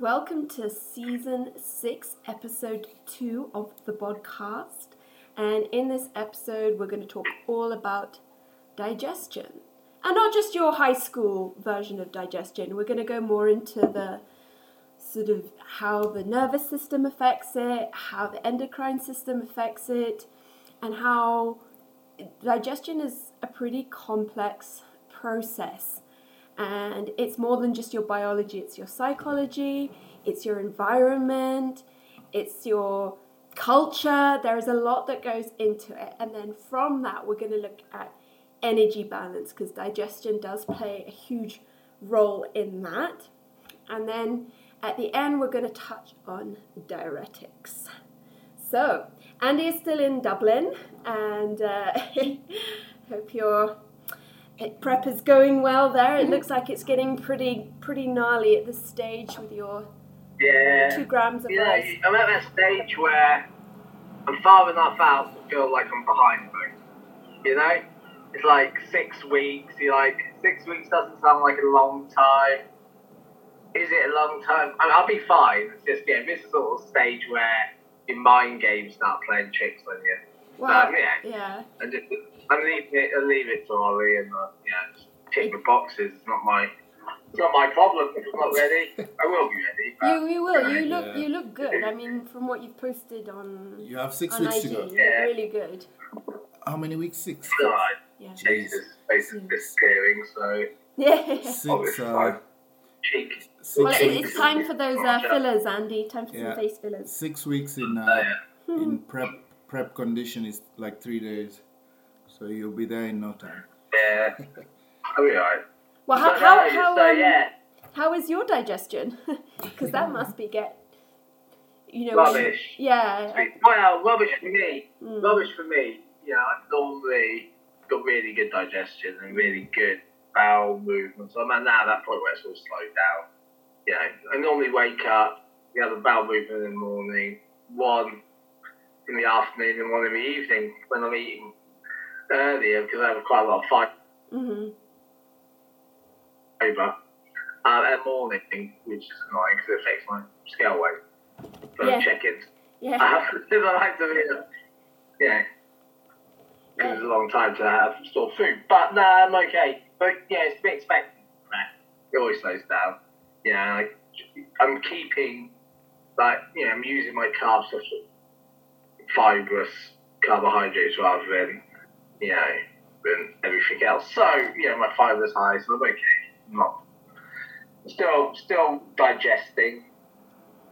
Welcome to season six, episode two of the podcast. And in this episode, we're going to talk all about digestion. And not just your high school version of digestion, we're going to go more into the sort of how the nervous system affects it, how the endocrine system affects it, and how digestion is a pretty complex process. And it's more than just your biology, it's your psychology, it's your environment, it's your culture. There is a lot that goes into it. And then from that, we're going to look at energy balance because digestion does play a huge role in that. And then at the end, we're going to touch on diuretics. So, Andy is still in Dublin, and uh, hope your prep is going well there. It looks like it's getting pretty pretty gnarly at this stage with your Yeah. two grams of You know, rice. I'm at that stage where I'm far enough out to feel like I'm behind though. You know? It's like six weeks. You're like, six weeks doesn't sound like a long time. Is it a long time? I mean, I'll be fine. It's just, yeah, this is sort of stage where your mind games start playing tricks on you. Well, um, yeah. yeah. And just, I leave it, I leave it to Ollie and, uh, yeah, just tick the boxes. It's not my, it's not my problem. If I'm not ready, I will be ready. but- You, you will. You look. Yeah. You look good. I mean, from what you've posted on You have six weeks IG, to go. you look Yeah. really good. How many weeks? Six. God, Yeah. Jesus, face is disappearing, so Yeah. Six. Uh, cheek. six Well, weeks. it's time for those uh, fillers, Andy. Time for Yeah. some face fillers. Six weeks in Oh, uh, yeah. in prep prep condition is like three days, so you'll be there in no time. Yeah. I'll be alright. Well, how But how how, so um, yeah, how is your digestion? Because that must be get. You know. when- rubbish. yeah. Well, rubbish for me. Mm. Rubbish for me. You know, I've normally got really good digestion and really good bowel movements. I'm at now that point where it's all slowed down. You know, I normally wake up, you have a bowel movement in the morning, one in the afternoon and one in the evening when I'm eating earlier because I have quite a lot of fibre. Mhm. over um, at morning, which is annoying because it affects my scale weight for Yeah. check-ins. Yeah. I have to I like to, uh, yeah, because it's a long time to have stored food. But no, I'm okay. But yeah, it's to be expected. It always slows down. You know, I'm keeping, like, you know, I'm using my carbs for fibrous carbohydrates rather than, you know, than everything else. So, you know, my fiber's high, so I'm okay. I'm not still still digesting,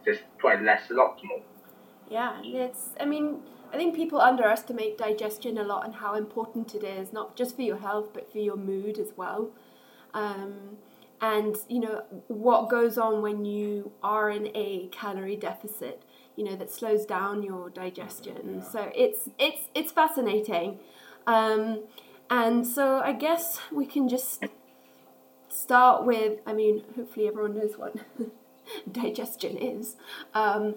just quite less than optimal. Yeah, it's. I mean, I think people underestimate digestion a lot and how important it is, not just for your health but for your mood as well. Um, and you know what goes on when you are in a calorie deficit. You know that slows down your digestion. So it's it's it's fascinating. Um, and so I guess we can just start with. I mean, hopefully everyone knows what digestion is. Um,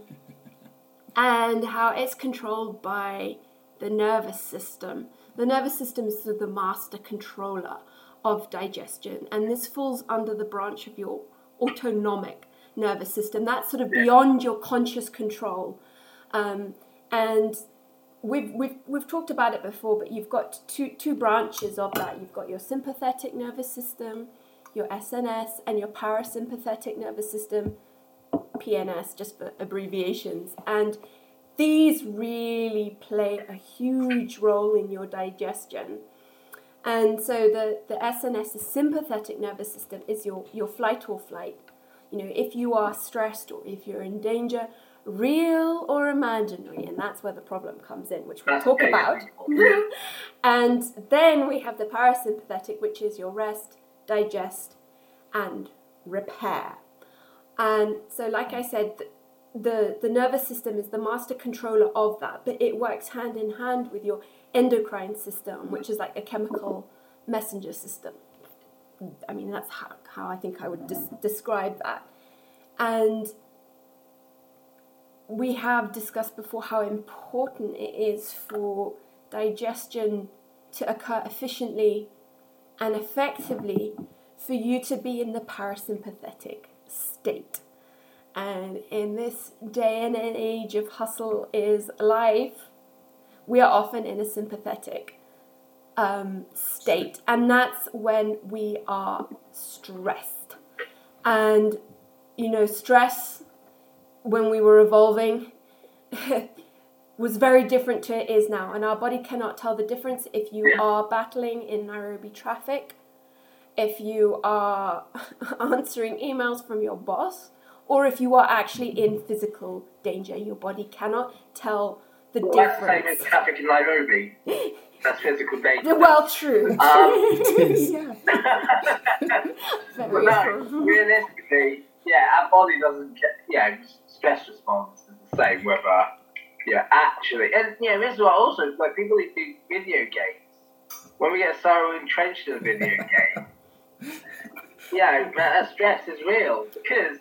and how it's controlled by the nervous system. The nervous system is sort of the master controller of digestion, and this falls under the branch of your autonomic nervous system. That's sort of beyond your conscious control. Um, and we've, we've, we've talked about it before, but you've got two, two branches of that. You've got your sympathetic nervous system, your SNS, and your parasympathetic nervous system. PNS, just for abbreviations. And these really play a huge role in your digestion. And so the, the SNS, the sympathetic nervous system, is your, your flight or flight. You know, if you are stressed or if you're in danger, real or imaginary, and that's where the problem comes in, which we'll talk about. and then we have the parasympathetic, which is your rest, digest, and repair. And so, like I said, th- the, the nervous system is the master controller of that, but it works hand in hand with your endocrine system, which is like a chemical messenger system. I mean, that's how, how I think I would des- describe that. And we have discussed before how important it is for digestion to occur efficiently and effectively for you to be in the parasympathetic state. And in this day and age of hustle is life, we are often in a sympathetic um, state, and that's when we are stressed. And you know, stress when we were evolving was very different to it is now, and our body cannot tell the difference if you are battling in Nairobi traffic, if you are answering emails from your boss, or if you are actually in physical danger. Your body cannot tell the Well, that's the difference. as traffic in Nairobi. That's physical danger. Well, true. Um, It is. yeah. But Very no, realistically, yeah, our body doesn't get, yeah, stress response is the same whether, yeah, actually, and yeah, this is what also, like people who do video games, when we get so entrenched in a video game, yeah, that that stress is real because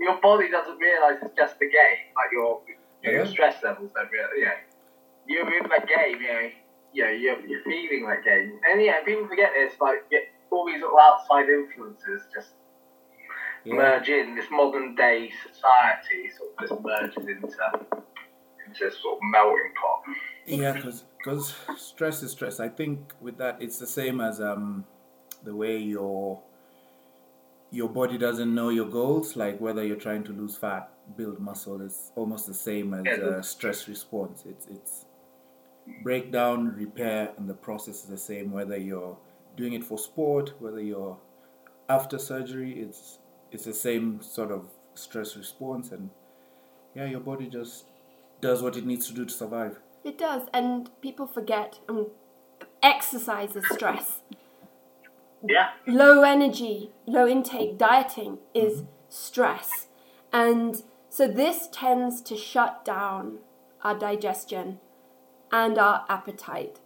your body doesn't realize it's just a game, like your, your stress levels don't realize, yeah. You're in that game, you know, yeah, you're, you're feeling that game. And yeah, people forget this, like, yeah, all these little outside influences just Yeah. merge in this modern day society sort of just merges into into sort of melting pot. Yeah, because stress is stress. I think with that, it's the same as um, the way your your body doesn't know your goals. Like whether you're trying to lose fat, build muscle, is almost the same as uh, stress response. It's it's breakdown, repair, and the process is the same. Whether you're doing it for sport, whether you're after surgery, it's it's the same sort of stress response, and yeah, your body just does what it needs to do to survive. It does, and people forget. Um, exercise is stress. Yeah. Low energy, low intake dieting is stress, and so this tends to shut down our digestion and our appetite.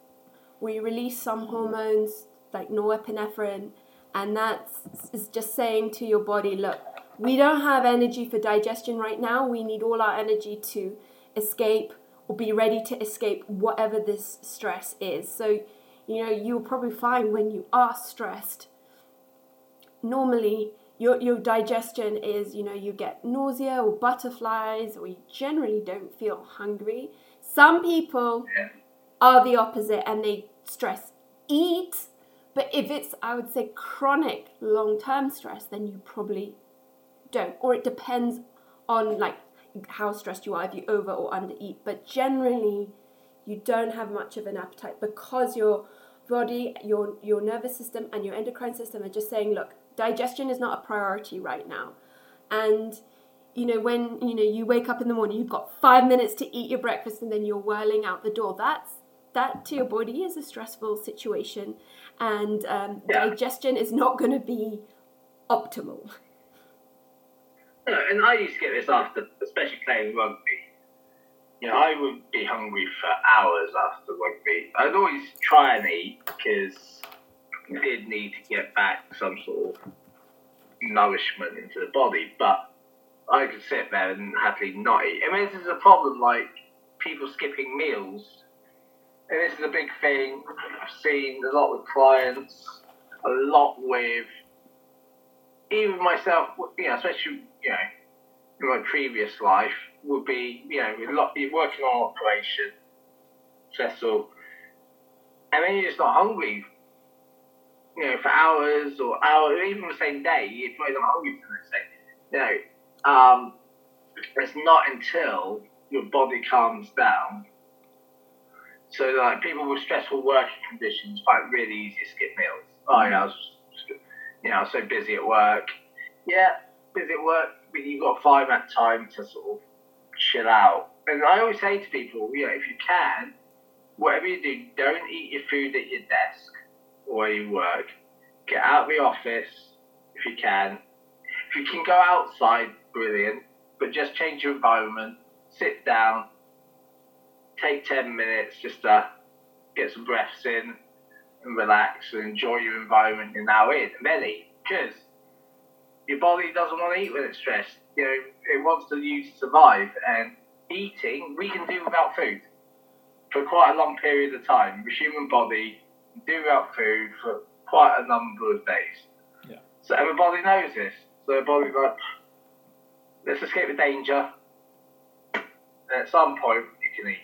We release some hormones like norepinephrine, and that's is just saying to your body, look, we don't have energy for digestion right now. We need all our energy to escape or be ready to escape whatever this stress is. So, you know, you'll probably find when you are stressed, normally your, your digestion is, you know, you get nausea or butterflies, or you generally don't feel hungry. Some people are the opposite and they stress eat, but if it's, I would say, chronic long term stress, then you probably don't. Or it depends on like how stressed you are, if you over or under eat. But generally, you don't have much of an appetite because your body, your your nervous system, and your endocrine system are just saying, look, digestion is not a priority right now, and you know when you know you wake up in the morning, you've got five minutes to eat your breakfast, and then you're whirling out the door. That's that to your body is a stressful situation, and um, Yeah. digestion is not going to be optimal. You and I used to get this after, especially playing rugby. You know, I would be hungry for hours after rugby. I'd always try and eat because I did need to get back some sort of nourishment into the body, but I could sit there and happily not eat. I mean, this is a problem like people skipping meals. This is a big thing I've seen a lot with clients, a lot with even myself, you know, especially, you know, in my previous life, would be, you know, with lot, you're working on operation, stressful, and then you're just not hungry, you know, for hours or hours, even the same day, you're probably not hungry for the next day. You know, um, it's not until your body calms down. So, like, people with stressful working conditions find it really easy to skip meals. Oh, yeah, I was you know, so busy at work. Yeah, busy at work, but you've got five that time to sort of chill out. And I always say to people, you know, if you can, whatever you do, don't eat your food at your desk or where you work. Get out of the office if you can. If you can go outside, brilliant. But just change your environment. Sit down. Take 10 minutes just to get some breaths in and relax and enjoy your environment you're now in. And then eat. Because your body doesn't want to eat when it's stressed. You know, it wants to you to survive. And eating, we can do without food for quite a long period of time. The human body can do without food for quite a number of days. Yeah. So everybody knows this. So the body's like, let's escape the danger. And at some point, you can eat.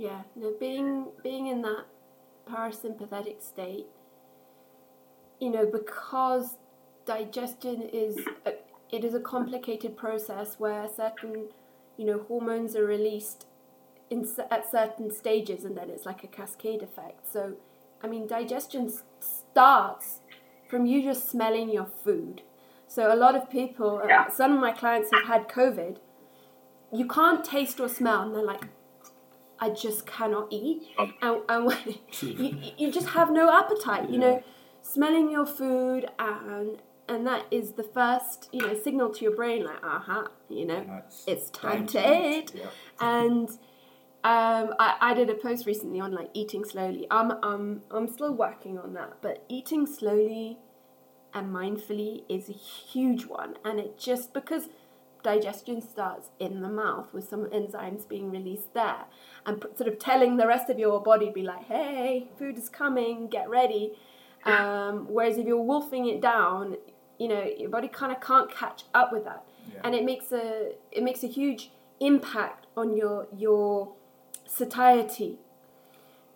Yeah, no, being being in that parasympathetic state, you know, because digestion is a, it is a complicated process where certain, you know, hormones are released in at certain stages, and then it's like a cascade effect. So, I mean, digestion starts from you just smelling your food. So a lot of people, yeah. some of my clients have had COVID. You can't taste or smell, and they're like, I just cannot eat, oh. and, and you, you just have no appetite. Yeah. You know, smelling your food and and that is the first you know signal to your brain like aha uh-huh, you know it's time to eat yeah. and um, I, I did a post recently on like eating slowly I'm, I'm, I'm still working on that but eating slowly and mindfully is a huge one and it just because digestion starts in the mouth with some enzymes being released there. And sort of telling the rest of your body be like hey food is coming get ready. Um, whereas if you're wolfing it down you know your body kind of can't catch up with that. Yeah. and it makes a it makes a huge impact on your your satiety.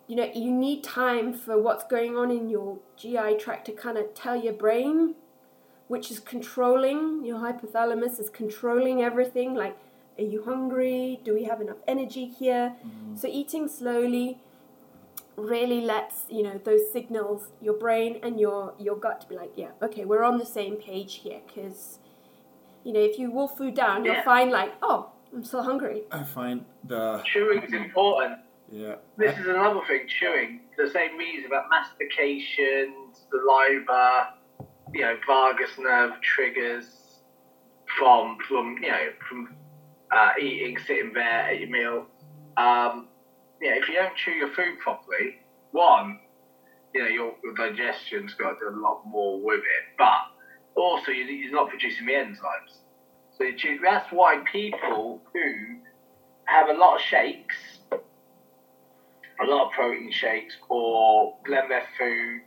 You know you need time for what's going on in your GI tract to kind of tell your brain which is controlling your hypothalamus is controlling everything like are you hungry? Do we have enough energy here? Mm-hmm. so eating slowly really lets you know those signals your brain and your your gut to be like yeah okay we're on the same page here because you know if you wolf food down you'll find like oh i'm still hungry. I find the chewing is important. Yeah. This is another thing chewing. The same reason about mastication saliva you know, vagus nerve triggers from from you know from uh, eating, sitting there at your meal. Um, yeah, if you don't chew your food properly, one, you know, your, digestion's got a lot more with it, but also you're not producing the enzymes. So chew, that's why people who have a lot of shakes, a lot of protein shakes, or blend their food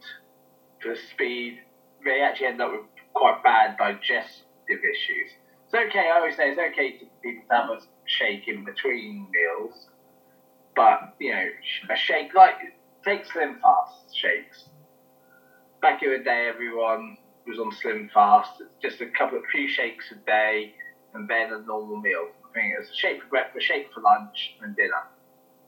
for speed, they actually end up with quite bad digestive issues. It's okay, I always say it's okay to to have a shake in between meals, but you know, a shake like take Slim Fast shakes. Back in the day, everyone was on Slim Fast. just a couple of few shakes a day, and then a normal meal. I think it's a shake for breakfast, shake for lunch, and dinner.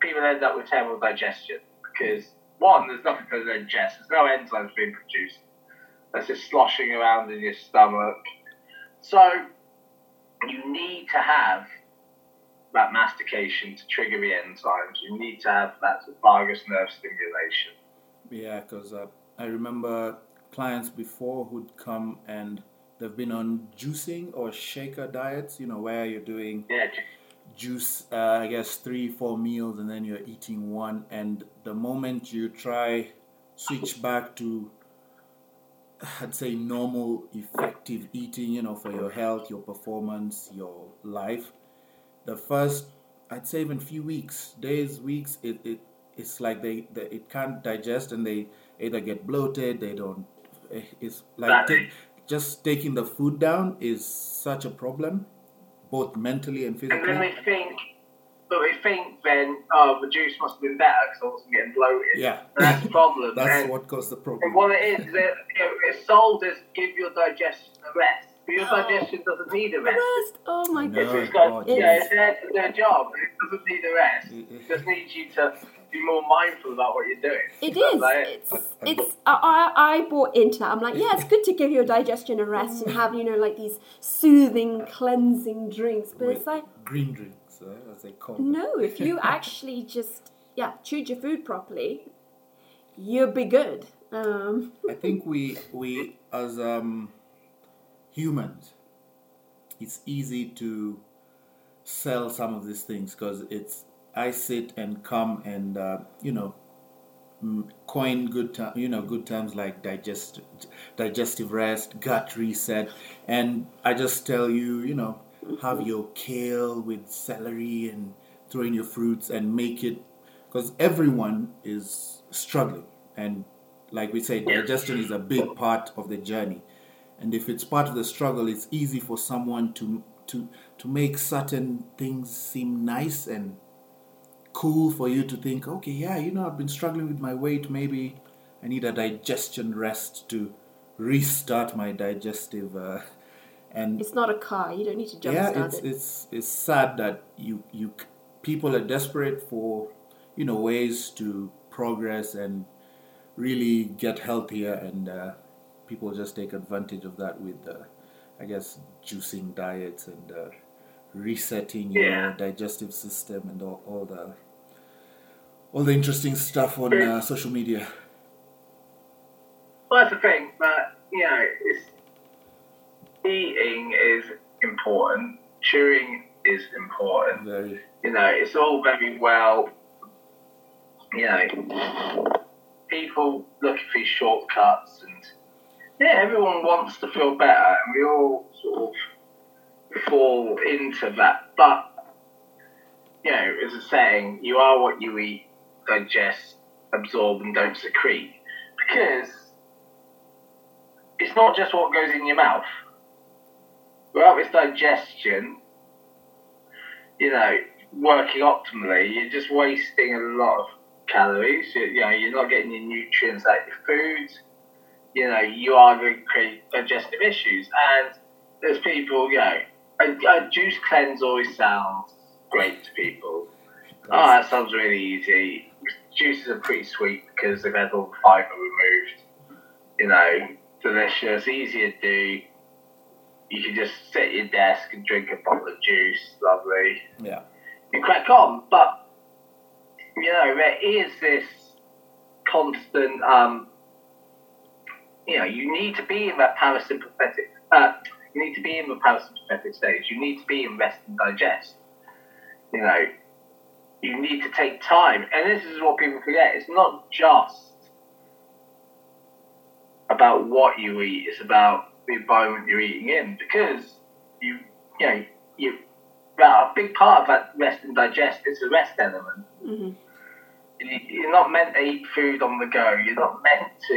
People end up with terrible digestion because one, there's nothing to digest. There's no enzymes being produced that's just sloshing around in your stomach. So you need to have that mastication to trigger the enzymes. You need to have that vagus nerve stimulation. Yeah, because uh, I remember clients before who'd come and they've been on juicing or shaker diets, you know, where you're doing yeah. juice, uh, I guess, three, four meals and then you're eating one. And the moment you try switch back to I'd say normal, effective eating, you know, for your health, your performance, your life. The first, I'd say even few weeks, days, weeks, it, it it's like they, they it can't digest and they either get bloated, they don't. Eh, it's like take, just taking the food down is such a problem, both mentally and physically. And then think but we think then, oh, the juice must have been better because I wasn't getting bloated. Yeah. And that's the problem. that's and, what caused the problem. And what it is, that, you know, it's sold as give your digestion a rest. But your oh. digestion doesn't need a rest. rest. Oh my god. It's, got, yeah, it's their, to do a job. It doesn't need a rest. It just needs you to be more mindful about what you're doing. It is. Like it's. It's. I. I bought into that. I'm like, yeah, it's good to give your digestion a rest and have you know like these soothing, cleansing drinks. But Wait, it's like green drink as they call No, if you actually just yeah chewed your food properly, you'll be good. Um. I think we we as um, humans, it's easy to sell some of these things because it's I sit and come and uh, you know coin good time you know good terms like digest digestive rest gut reset and i just tell you you know have your kale with celery and throw in your fruits and make it because everyone is struggling and like we said digestion is a big part of the journey and if it's part of the struggle it's easy for someone to to to make certain things seem nice and cool for you to think, okay, yeah, you know, I've been struggling with my weight. Maybe I need a digestion rest to restart my digestive. Uh, and it's not a car. You don't need to jump yeah, it's, it. it's it's sad that you you people are desperate for you know ways to progress and really get healthier, and uh, people just take advantage of that with, uh, I guess, juicing diets and uh, resetting your Yeah. digestive system and all, all the all the interesting stuff on uh, social media. Well, that's the thing, but you know, it's eating is important, chewing is important. Very You know, it's all very well. You know, people looking for shortcuts, and yeah, everyone wants to feel better, and we all sort of fall into that. But you know, as a saying, you are what you eat, digest, absorb, and don't secrete, because it's not just what goes in your mouth. Without this digestion, you know, working optimally, you're just wasting a lot of calories. You, you know, you're not getting your nutrients out of your food. You know, you are going to create digestive issues. And there's people, you know, a, a juice cleanse always sounds great to people. Oh, that sounds really easy. Juices are pretty sweet because they've had all the fibre removed. You know, delicious, easy to do. You can just sit at your desk and drink a bottle of juice, lovely, yeah. and crack on. But, you know, there is this constant, um, you know, you need to be in that parasympathetic, uh, you need to be in the parasympathetic stage. You need to be in rest and digest. You know, you need to take time. And this is what people forget. It's not just about what you eat, it's about the environment you're eating in. Because you you know, you well, a big part of that rest and digest is the rest element. hmm You- You're not meant to eat food on the go. You're not meant to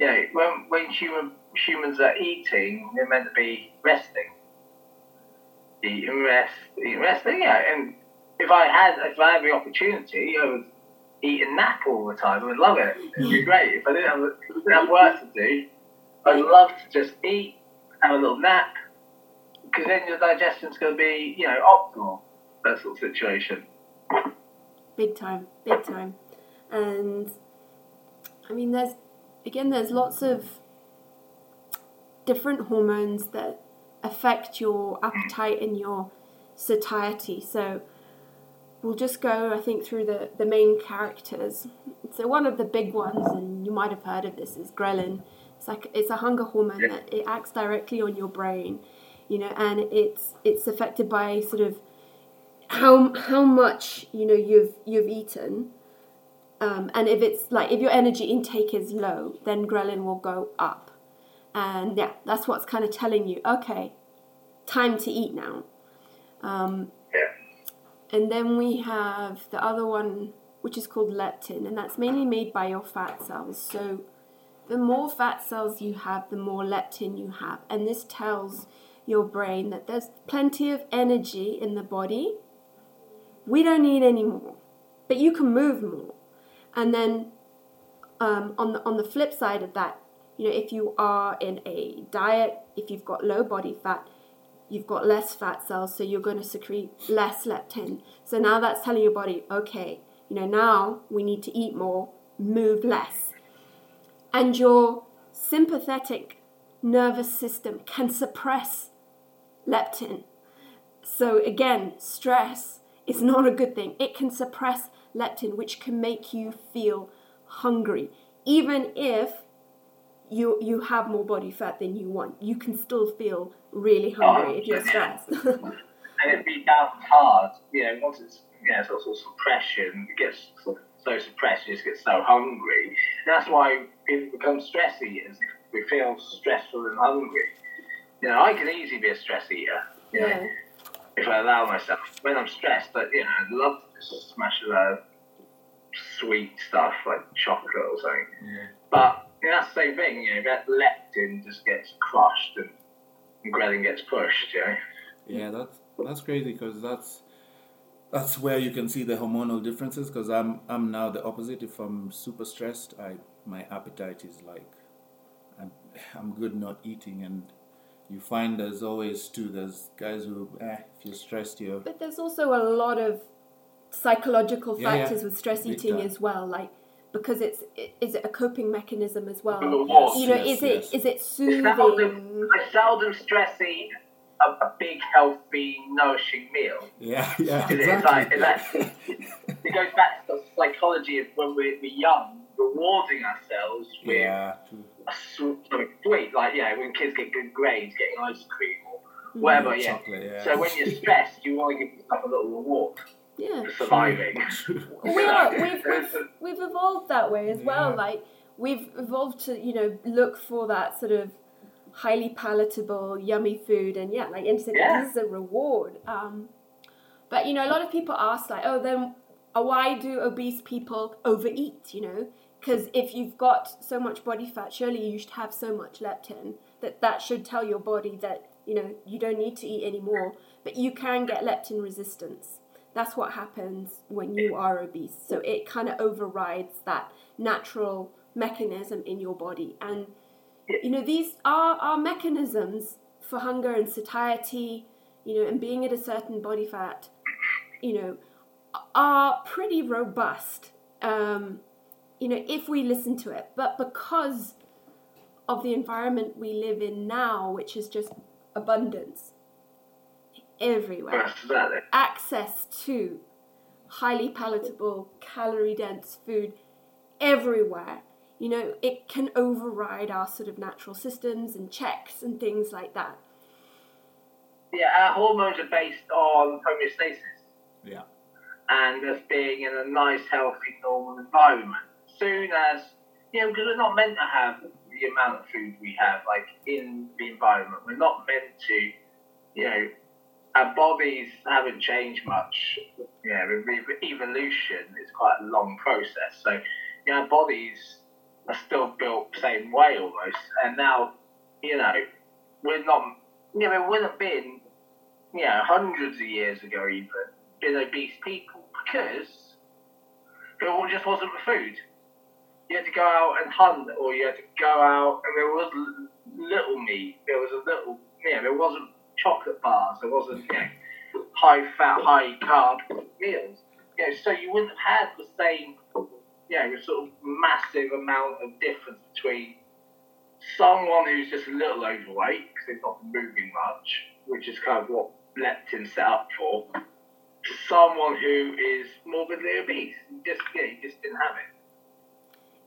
you know, when when human humans are eating, they're meant to be resting. Eat and rest, eat and rest. Yeah, and if I had if I had the opportunity, I would eat and nap all the time. I would love it. It'd be great. If I didn't have, if I didn't have work to do, I'd love to just eat, have a little nap, because then your digestion's going to be, you know, optimal. That sort of situation. Big time, big time. And I mean, there's again, there's lots of different hormones that affect your appetite and your satiety. So we'll just go, I think, through the, the main characters. So one of the big ones, and you might have heard of this, is ghrelin. It's like it's a hunger hormone Yeah. that it acts directly on your brain, you know, and it's it's affected by sort of how how much you know you've you've eaten, um, and if it's like if your energy intake is low, then ghrelin will go up, and yeah, that's what's kind of telling you, okay, time to eat now. Um, Yeah. and then we have the other one, which is called leptin, and that's mainly made by your fat cells. So, the more fat cells you have, the more leptin you have. And this tells your brain that there's plenty of energy in the body. We don't need any more, but you can move more. And then um, on, the, on the flip side of that, you know, if you are in a diet, if you've got low body fat, you've got less fat cells, so you're going to secrete less leptin. So now that's telling your body, okay, you know, now we need to eat more, move less. And your sympathetic nervous system can suppress leptin. So again, stress is not a good thing. It can suppress leptin, which can make you feel hungry. Even if you you have more body fat than you want, you can still feel really hungry if you're stressed. And it becomes hard, you know, once it's, you know, sort of suppression, it gets so, so suppressed, you just get so hungry. That's why people become stress eaters. We feel stressful and hungry. You know, I can easily be a stress eater. you know, yeah. if I allow myself. When I'm stressed, but you know, I'd love to just smash a load of sweet stuff like chocolate or something. Yeah. But you know, that's the same thing. You know, that leptin just gets crushed and, and ghrelin gets pushed. You know. Yeah, that's that's crazy because that's that's where you can see the hormonal differences. Because I'm I'm now the opposite. If I'm super stressed, I my appetite is like I'm I'm good not eating, and you find there's always too there's guys who eh, if you're stressed you're But there's also a lot of psychological Yeah, yeah. factors with stress Big eating time. as well, like because it's is it a coping mechanism as well? Yes, You know, yes, is it yes. is it It's seldom, soothing? I seldom stress eat a, a big, healthy, nourishing meal. yeah yeah It's exactly like- it's It goes back to the psychology of when we're, we're young, rewarding ourselves with yeah true. a sweet, something sweet, like yeah, when kids get good grades, getting ice cream or mm. whatever. Yeah, Yeah. chocolate, yeah. So when you're stressed, you want to give yourself a little reward Yeah. for surviving. We are we've, we've we've evolved that way as well Yeah. like we've evolved to you know look for that sort of highly palatable yummy food and yeah like instant Yeah. this is a reward um but you know a lot of people ask like oh then why do obese people overeat you know because if you've got so much body fat surely you should have so much leptin that that should tell your body that you know you don't need to eat anymore but you can get leptin resistance that's what happens when you are obese. So it kind of overrides that natural mechanism in your body. And you know, these are our mechanisms for hunger and satiety, you know, and being at a certain body fat, you know, are pretty robust. Um, you know, if we listen to it. But because of the environment we live in now, which is just abundance everywhere access to highly palatable, calorie dense food everywhere, you know, it can override our sort of natural systems and checks and things like that. Yeah, our hormones are based on homeostasis yeah and us being in a nice, healthy, normal environment. Soon as, you know, because we're not meant to have the amount of food we have, like, in the environment. We're not meant to, you know, our bodies haven't changed much. You know, with ev- evolution is quite a long process. So, you know, our bodies are still built the same way almost. And now, you know, we're not, you know, we wouldn't have been, you know, hundreds of years ago even, been obese people because it all just wasn't the food. You had to go out and hunt, or you had to go out, and there was little meat. There was a little, know, there wasn't chocolate bars. There wasn't, you know, high fat, high carb meals. You know, so you wouldn't have had the same, you know, sort of massive amount of difference between someone who's just a little overweight because they've not moving much, which is kind of what leptin set up for, to someone who is morbidly obese. Just yeah, you just didn't have it.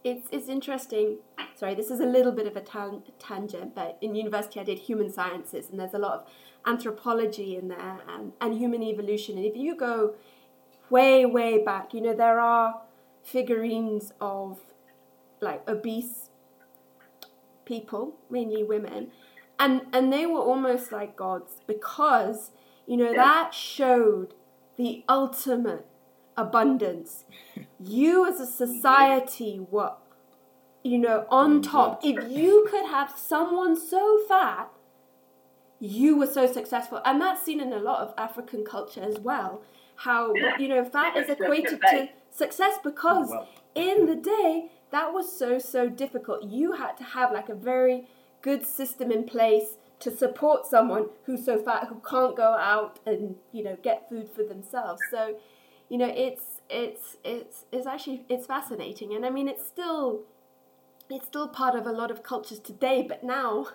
It's, it's interesting. Sorry, this is a little bit of a tan- tangent, but in university I did human sciences, and there's a lot of anthropology in there and, and human evolution. And if you go way, way back, you know, there are figurines of like obese people, mainly women, and and they were almost like gods because you know that showed the ultimate abundance. you as a society were, you know, on top. If you could have someone so fat, you were so successful, and that's seen in a lot of African culture as well. How you know fat is equated to success because Well. in the day that was so so difficult. You had to have like a very good system in place to support someone who's so fat who can't go out and you know get food for themselves. So you know it's it's it's it's actually it's fascinating. And i mean it's still it's still part of a lot of cultures today but now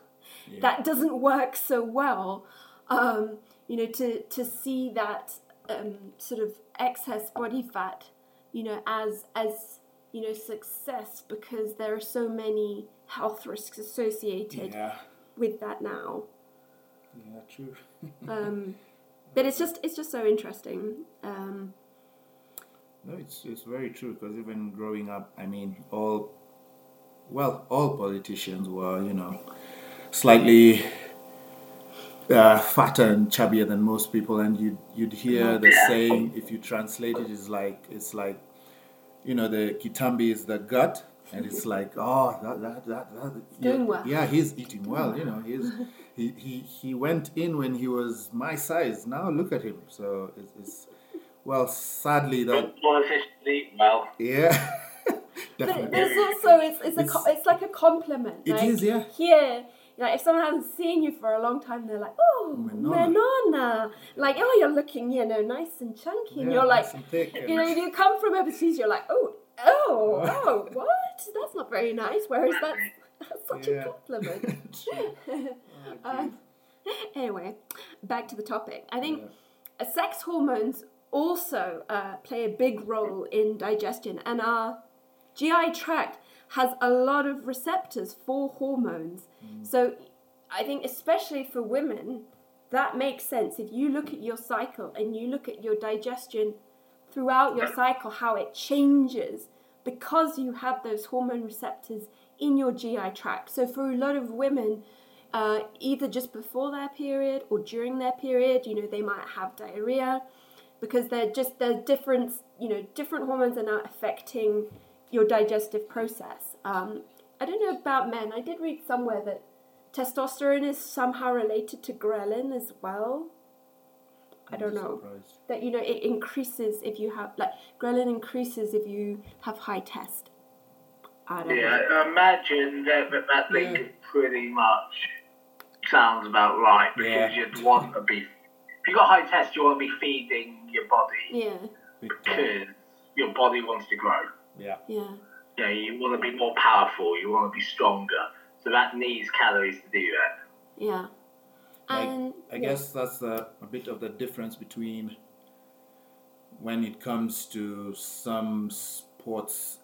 that doesn't work so well. Um, you know to to see that um, sort of excess body fat you know as as you know success because there are so many health risks associated yeah. with that now. Yeah true. Um, but it's just it's just so interesting. Um, No, it's it's very true because even growing up, I mean, all well, all politicians were you know slightly uh, fatter and chubbier than most people, and you'd you'd hear the saying if you translate it is like it's like you know the kitambi is the gut. And it's like, oh, that, that, that, that doing yeah, well. yeah, he's eating well, you know, he's, he, he he went in when he was my size. Now look at him. So it's, it's well, sadly that More efficiently, well. yeah. But Definitely. there's also it's it's, a It's- co- it's like a compliment. It like, is, yeah. Here, like if someone hasn't seen you for a long time, they're like, "Oh, Manana." Manana. like oh, you're looking, you know, nice and chunky, and Yeah, you're like, and you know, and- you come from overseas, you're like, oh, oh, oh, what? That's not very nice. Whereas that's that's such Yeah. a compliment. um, anyway, back to the topic. I think uh, sex hormones also uh, play a big role in digestion, and our GI tract has a lot of receptors for hormones. So I think, especially for women, that makes sense. If you look at your cycle and you look at your digestion throughout your cycle, how it changes because you have those hormone receptors in your GI tract. So for a lot of women, uh, either just before their period or during their period, you know, they might have diarrhea because they're just there's different, you know, different hormones are now affecting your digestive process. Um, I don't know about men. I did read somewhere that testosterone is somehow related to ghrelin as well. I don't know Surprised. that you know it increases if you have like ghrelin increases if you have high test. I don't Yeah, know. imagine that that, that link Yeah. pretty much sounds about right because Yeah. you'd want to be. If you got high test, you want to be feeding your body Yeah, because your body wants to grow. Yeah. yeah, You know, you want to be more powerful. You want to be stronger. So that needs calories to do that. yeah. Like, And I yeah. guess that's a, a bit of the difference between when it comes to some sports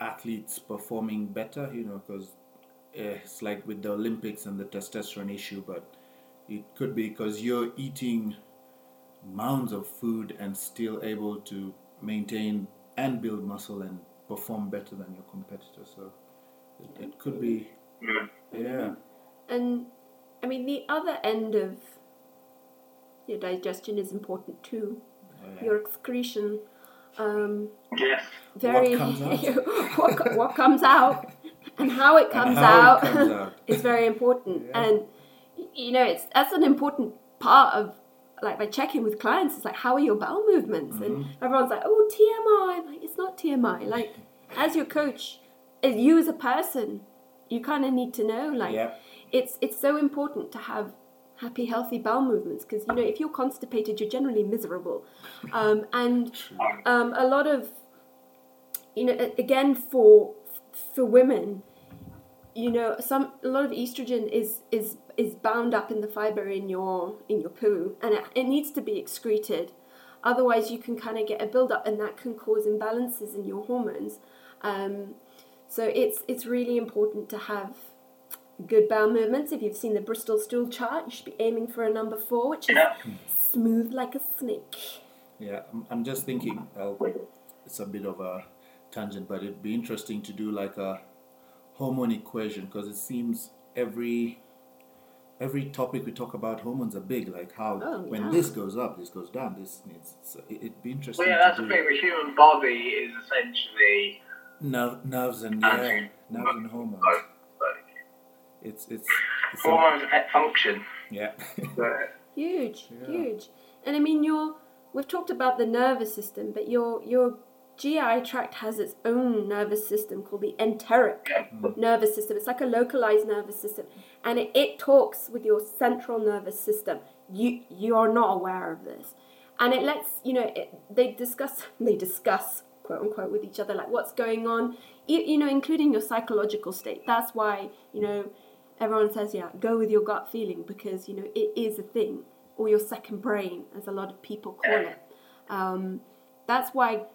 athletes performing better, you know, because eh, it's like with the Olympics and the testosterone issue, but it could be because you're eating mounds of food and still able to maintain and build muscle and perform better than your competitor. So it, it could be, yeah. And I mean, the other end of your digestion is important too. Oh, yeah. Your excretion. Um, Yes. very comes out? what, what comes out and how it comes how it out, comes out. is very important. Yeah. And you know, it's that's an important part of like by checking with clients. It's like how are your bowel movements, and Mm-hmm. everyone's like, oh TMI. I'm like it's not TMI. Like as your coach, as you as a person, you kind of need to know like Yeah. it's it's so important to have happy healthy bowel movements because you know if you're constipated you're generally miserable. Um, and um, a lot of you know again for for women you know some a lot of estrogen is is is bound up in the fiber in your in your poo and it, it needs to be excreted. Otherwise you can kind of get a buildup and that can cause imbalances in your hormones um, so it's it's really important to have good bowel movements if you've seen the bristol stool chart you should be aiming for a number four which is smooth like a snake Yeah, I'm, I'm just thinking, well, it's a bit of a tangent, but it'd be interesting to do like a hormone equation because it seems every every topic we talk about hormones are big. Like how Oh, when yeah. this goes up, this goes down. This needs. So it, it'd be interesting Well, yeah, that's to the do thing. The human body is essentially nerve, nerves and Nerves yeah, and- nerves and hormones. like, It's it's, it's a- hormones affect function. yeah. Huge, Yeah. huge. And I mean, your we've talked about the nervous system, but your your GI tract has its own nervous system called the enteric mm. nervous system. It's like a localized nervous system, and it, it talks with your central nervous system. You you are not aware of this, and it lets you know it, they discuss they discuss quote unquote with each other like what's going on. You, know, including your psychological state. That's why you know everyone says, yeah, go with your gut feeling because you know it is a thing, or your second brain, as a lot of people call it. Um, that's why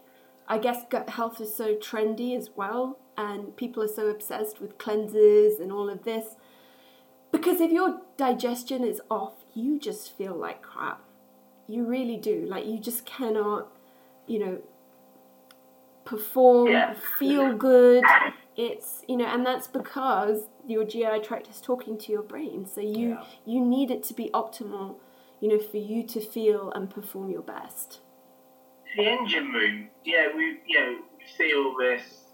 I guess gut health is so trendy as well, and people are so obsessed with cleanses and all of this. Because if your digestion is off, you just feel like crap. You really do. Like you just cannot, you know, perform, Yeah. feel good. It's you know, and that's because your GI tract is talking to your brain. So you Yeah. you need it to be optimal, you know, for you to feel and perform your best. the engine room, yeah, we you know we see all this.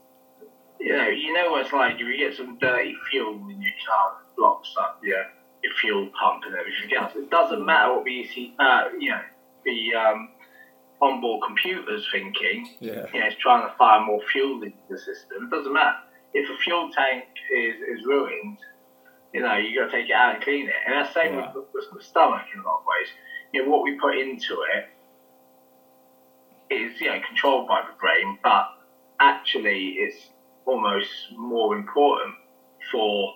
You know, you know what it's like. You get some dirty fuel in your car, blocks up. Yeah, your fuel pump and everything else. It doesn't matter what we see. uh, you know, the um, onboard computer's thinking. Yeah. You know, it's trying to fire more fuel into the system. It doesn't matter if a fuel tank is, is ruined. You know, you got to take it out and clean it, and that's the same Yeah. with, with the stomach in a lot of ways. You know, what we put into it is you know controlled by the brain, but actually it's almost more important for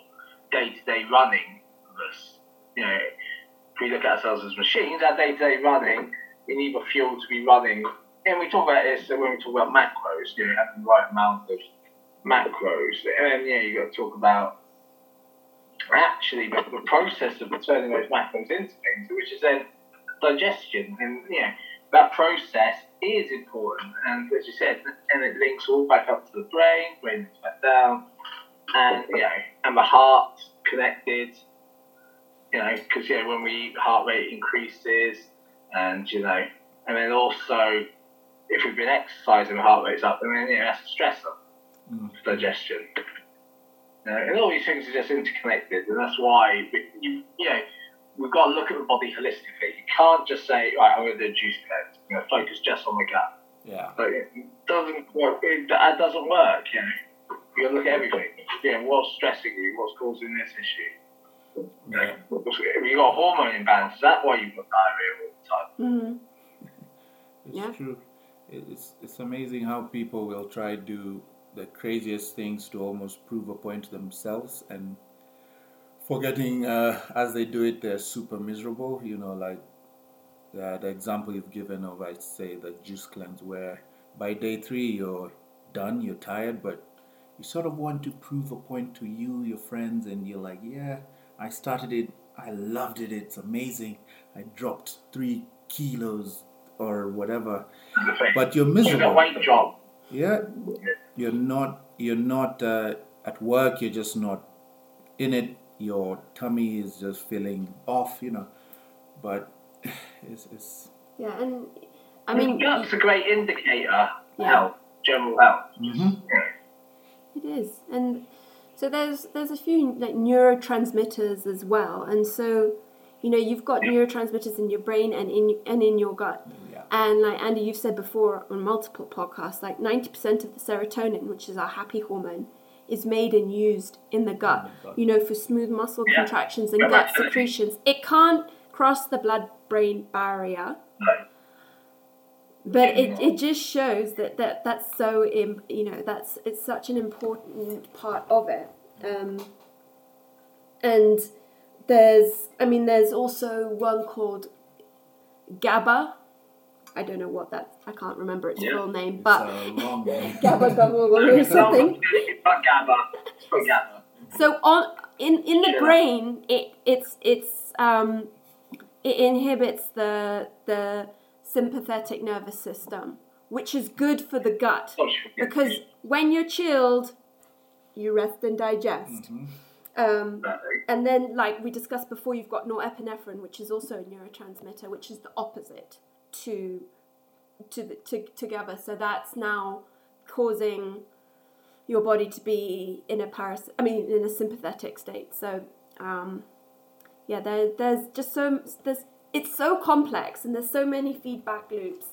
day to day running of us. You know, if we look at ourselves as machines, our day to day running, we need the fuel to be running. And we talk about this when we talk about macros, you know, the right amount of macros. And then, yeah, you got to talk about actually the, process of turning those macros into things, which is then digestion. And, you know, that process is important. And as you said, and it links all back up to the brain, brain links back down, and, you know, and the heart connected, you know, because, you know, when we eat, heart rate increases, and, you know, and then also, if we've been exercising, the heart rate's up, and then, you know, that's a stressor Mm. digestion. You know, and all these things are just interconnected, and that's why we, you you know we've got to look at the body holistically. You can't just say, right, I'm going to do a juice cleanse. You know, focus just on the gut. Yeah. But it doesn't work. It, that doesn't work. You know, you got to look at everything. You know, what's stressing you? What's causing this issue? You know, Yeah. if you've got a hormone imbalance, is that why you've got diarrhea the time? Mm. It's Yeah. true. It's it's amazing how people will try to do the craziest things to almost prove a point to themselves and forgetting uh, as they do it they're super miserable. You know, like the, the example you've given of I say the juice cleanse where by day three you're done, you're tired, but you sort of want to prove a point to you, your friends, and you're like, yeah, I started it, I loved it, it's amazing. I dropped three kilos or whatever, but you're You've got miserable. weight drop. Yeah, you're not. You're not uh, at work. You're just not in it. Your tummy is just feeling off. You know, but it's, it's Yeah, and I mean, that's a great indicator. Yeah. Health, general health. Mhm. It is, and so there's there's a few like neurotransmitters as well, and so you know you've got neurotransmitters in your brain and in and in your gut, yeah, and like Andy, you've said before on multiple podcasts, like ninety percent of the serotonin, which is our happy hormone, is made and used in the gut. In the gut. You know, for smooth muscle Yeah. contractions and Yeah, gut absolutely. secretions. It can't cross the blood-brain barrier. No. But it, it just shows that, that that's so im, you know that's it's such an important part of it, um, and there's I mean there's also one called GABA. I don't know what that I can't remember its Yeah. full name, but. GABA GABA something. GABA. So on in in the Yeah. brain, it it's it's um, it inhibits the the sympathetic nervous system, which is good for the gut because when you're chilled, you rest and digest. Mhm. Um, and then, like we discussed before, you've got norepinephrine, which is also a neurotransmitter, which is the opposite to to the, to together. So that's now causing your body to be in a paras- I mean, in a sympathetic state. So, um, yeah, there, there's just so there's it's so complex, and there's so many feedback loops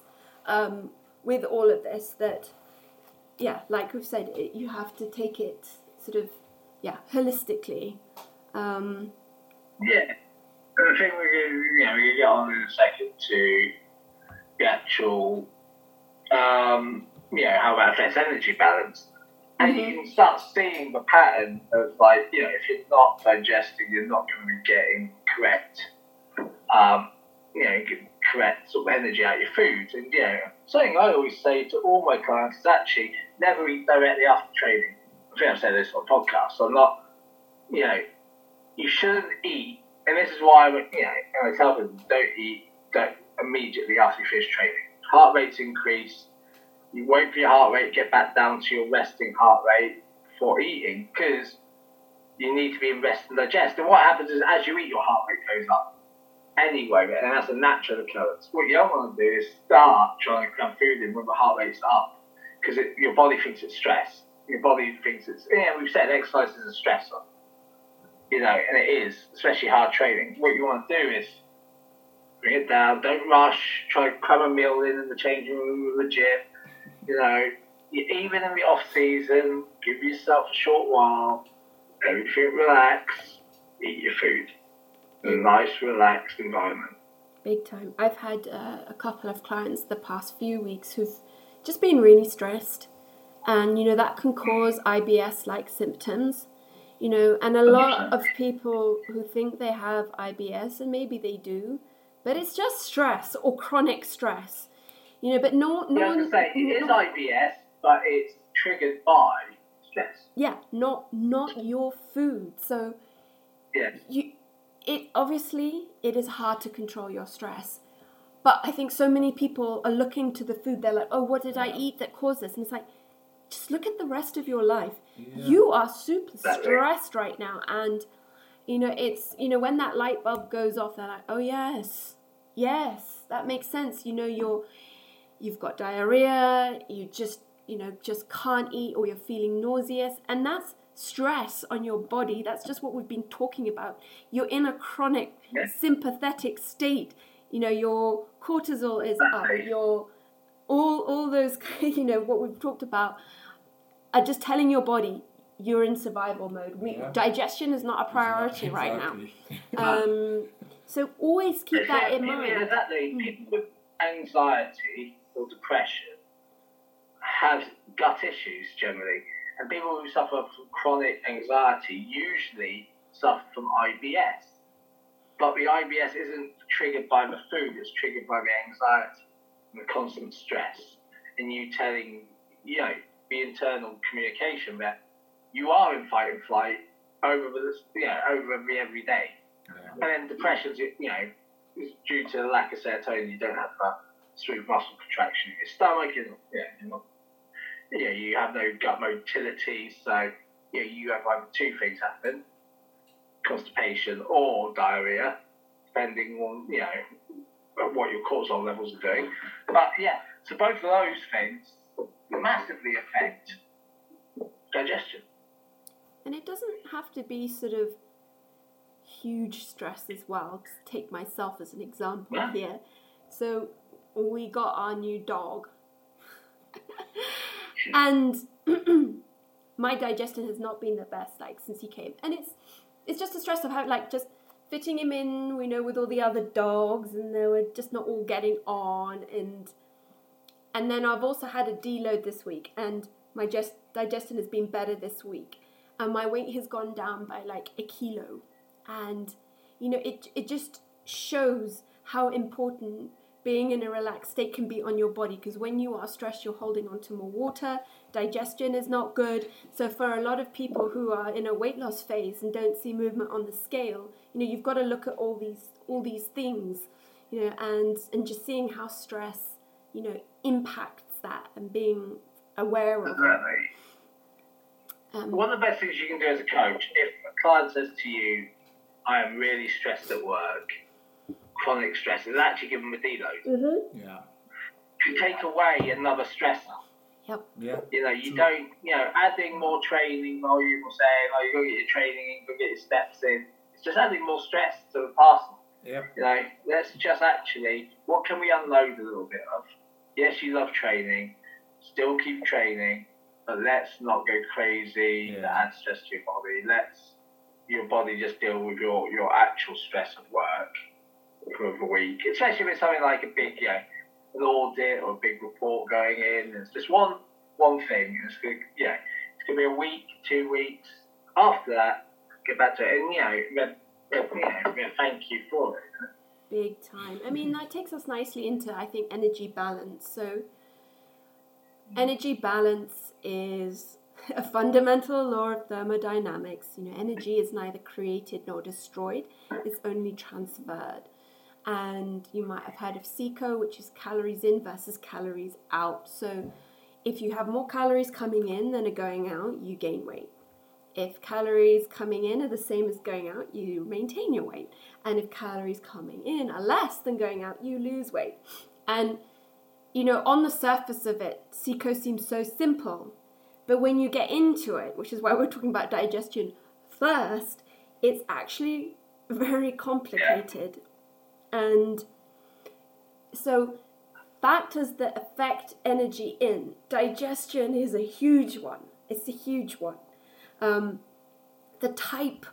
um, with all of this that, yeah, like we've said, it, you have to take it sort of yeah, holistically. Um, Yeah. I think we're going to, you know, get on in a second to the actual, um, you know, how that affects energy balance. And you can start seeing the pattern of like, you know, if you're not digesting, you're not going to be getting correct, um, you know, correct sort of energy out of your food. And, you know, something I always say to all my clients is actually never eat directly after training. I think I've said this on podcasts. I'm not, you know, you shouldn't eat, and this is why I, you know, I tell them don't eat don't immediately after you finish training. Heart rate's increase. You wait for your heart rate get back down to your resting heart rate before eating because you need to be in rest and digest. And what happens is as you eat, your heart rate goes up anyway, and that's a natural occurrence. What you don't want to do is start trying to cram food in when the heart rate's up because your body thinks it's stress. Your body thinks it's, yeah, we've said exercise is a stressor. you know, and it is, especially hard training. What you want to do is bring it down. Don't rush. Try to cram a meal in in the changing room of the gym. You know, even in the off season, give yourself a short while. Everything relax. Eat your food. A nice, relaxed environment. Big time. I've had uh, a couple of clients the past few weeks who've just been really stressed, and you know that can cause IBS-like symptoms. You know, and a lot of people who think they have IBS, and maybe they do, but it's just stress or chronic stress. You know, but no, no yeah, one. Say, it is IBS, but it's triggered by stress. Yeah, not not your food. So yeah, you it obviously it is hard to control your stress. But I think so many people are looking to the food. They're like, "Oh, what did I eat that caused this?" And it's like, just look at the rest of your life. Yeah. You are super stressed right now, and you know it's you know when that light bulb goes off, they're like, "Oh yes, yes, that makes sense." You know you're you've got diarrhea. You just you know just can't eat, or you're feeling nauseous, and that's stress on your body. That's just what we've been talking about. You're in a chronic sympathetic state. You know, your cortisol is up. Your all all those you know what we've talked about are just telling your body you're in survival mode. We, yeah. Digestion is not a priority exactly. right now. Um, so always keep that in mind. Yeah, exactly. Mm. People with anxiety or depression have gut issues generally and people who suffer from chronic anxiety usually suffer from IBS. But the IBS isn't triggered by the food, it's triggered by the anxiety and the constant stress. And you telling, you know, the internal communication that you are in fight and flight over the, you know, over the everyday. Yeah. And then depression's, you know, is due to the lack of serotonin, you don't have that smooth muscle contraction in your stomach, and yeah, you're not you know, you have no gut motility, so you know, you have either two things happen: constipation or diarrhea, depending on you know what your cortisol levels are doing. But yeah, so both of those things massively affect digestion. And it doesn't have to be sort of huge stress as well. To take myself as an example yeah. here. So we got our new dog and my digestion has not been the best like since he came and it's it's just a stress of how like just fitting him in we know with all the other dogs and they were just not all getting on and and then i've also had a deload this week and my just digestion has been better this week. And my weight has gone down by like a kilo. And you know it it just shows how important being in a relaxed state can be on your body. Because when you are stressed, you're holding on to more water, digestion is not good. So, for a lot of people who are in a weight loss phase and don't see movement on the scale, you know, you've got to look at all these all these things, you know, and and just seeing how stress, you know, impacts that and being aware of exactly. it. Um, One of the best things you can do as a coach, if a client says to you, "I am really stressed at work," chronic stress is actually give them a deload. Mm-hmm. Yeah. You take away another stressor. Yep. Yeah. You know, you True. don't, you know, adding more training volume or saying, oh, you got to get your training in, go get your steps in. It's just adding more stress to the parcel. Yeah. You know, let's just actually, what can we unload a little bit of? Yes, you love training, still keep training, but let's not go crazy yeah. add stress to your body. Let's your body just deal with your, your actual stress of work for a week, especially with something like a big, you know, an audit or a big report going in. It's just one one thing. It's gonna, yeah, it's going to be a week, two weeks. After that, get back to it, and you know, you know, thank you for it. Big time. I mean, that takes us nicely into I think energy balance. So, energy balance is a fundamental law of thermodynamics. You know, energy is neither created nor destroyed; it's only transferred and you might have heard of CICO, which is calories in versus calories out. So if you have more calories coming in than are going out, you gain weight. If calories coming in are the same as going out, you maintain your weight. And if calories coming in are less than going out, you lose weight. And you know, on the surface of it, CICO seems so simple. But when you get into it, which is why we're talking about digestion first, it's actually very complicated. And so, factors that affect energy in digestion is a huge one. It's a huge one. Um, the type,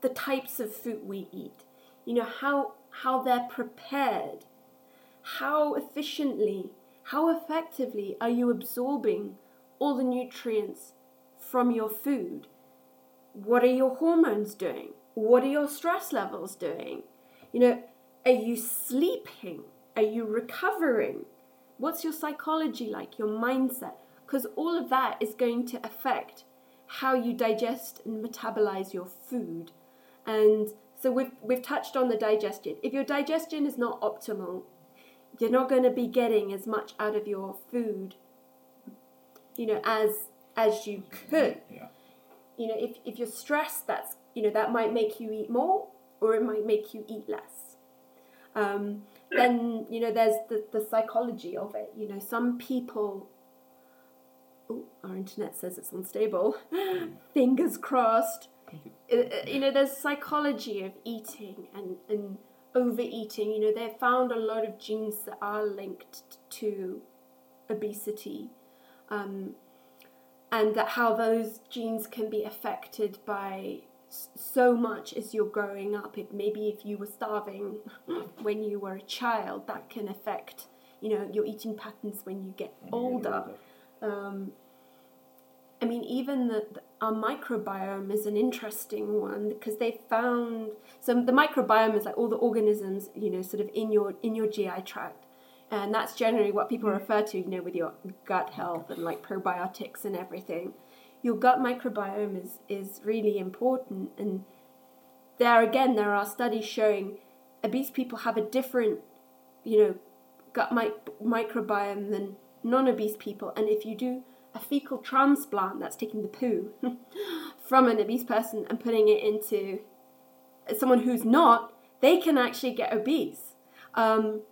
the types of food we eat, you know how how they're prepared, how efficiently, how effectively are you absorbing all the nutrients from your food? What are your hormones doing? What are your stress levels doing? You know, are you sleeping? Are you recovering? What's your psychology like, your mindset? Because all of that is going to affect how you digest and metabolize your food. And so we've, we've touched on the digestion. If your digestion is not optimal, you're not going to be getting as much out of your food, you know, as as you could. Yeah. You know, if, if you're stressed, that's you know that might make you eat more, or it might make you eat less. Um, then you know there's the, the psychology of it. You know, some people. Oh, our internet says it's unstable. Fingers crossed. Uh, uh, you know, there's psychology of eating and, and overeating. You know, they've found a lot of genes that are linked to obesity, um, and that how those genes can be affected by so much as you're growing up. If maybe if you were starving when you were a child, that can affect you know your eating patterns when you get older. Um, I mean, even the, the our microbiome is an interesting one because they found so the microbiome is like all the organisms you know sort of in your in your GI tract, and that's generally what people hmm. refer to you know with your gut health and like probiotics and everything. Your gut microbiome is is really important, and there again there are studies showing obese people have a different you know gut mi- microbiome than non-obese people, and if you do a fecal transplant that's taking the poo from an obese person and putting it into someone who's not, they can actually get obese. Um,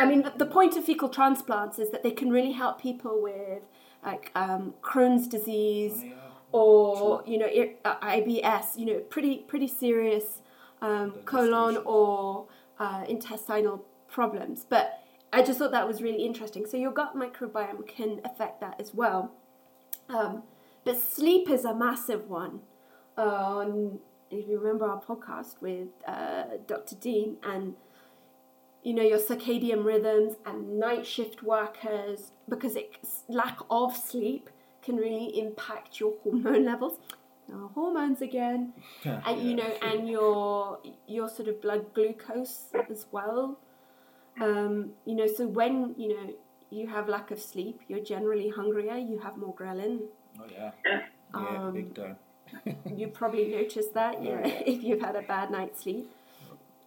I mean, the, the point of fecal transplants is that they can really help people with like um, Crohn's disease or you know ir- uh, IBS, you know, pretty pretty serious um, colon or uh, intestinal problems. But I just thought that was really interesting. So your gut microbiome can affect that as well. Um, but sleep is a massive one. Um, if you remember our podcast with uh, Dr. Dean and you know your circadian rhythms and night shift workers because it, lack of sleep can really impact your hormone levels. Now, hormones again, and you know, and your your sort of blood glucose as well. Um, you know, so when you know you have lack of sleep, you're generally hungrier. You have more ghrelin. Oh yeah. Yeah. Yeah, Um, big time. You probably noticed that. Yeah, yeah. if you've had a bad night's sleep,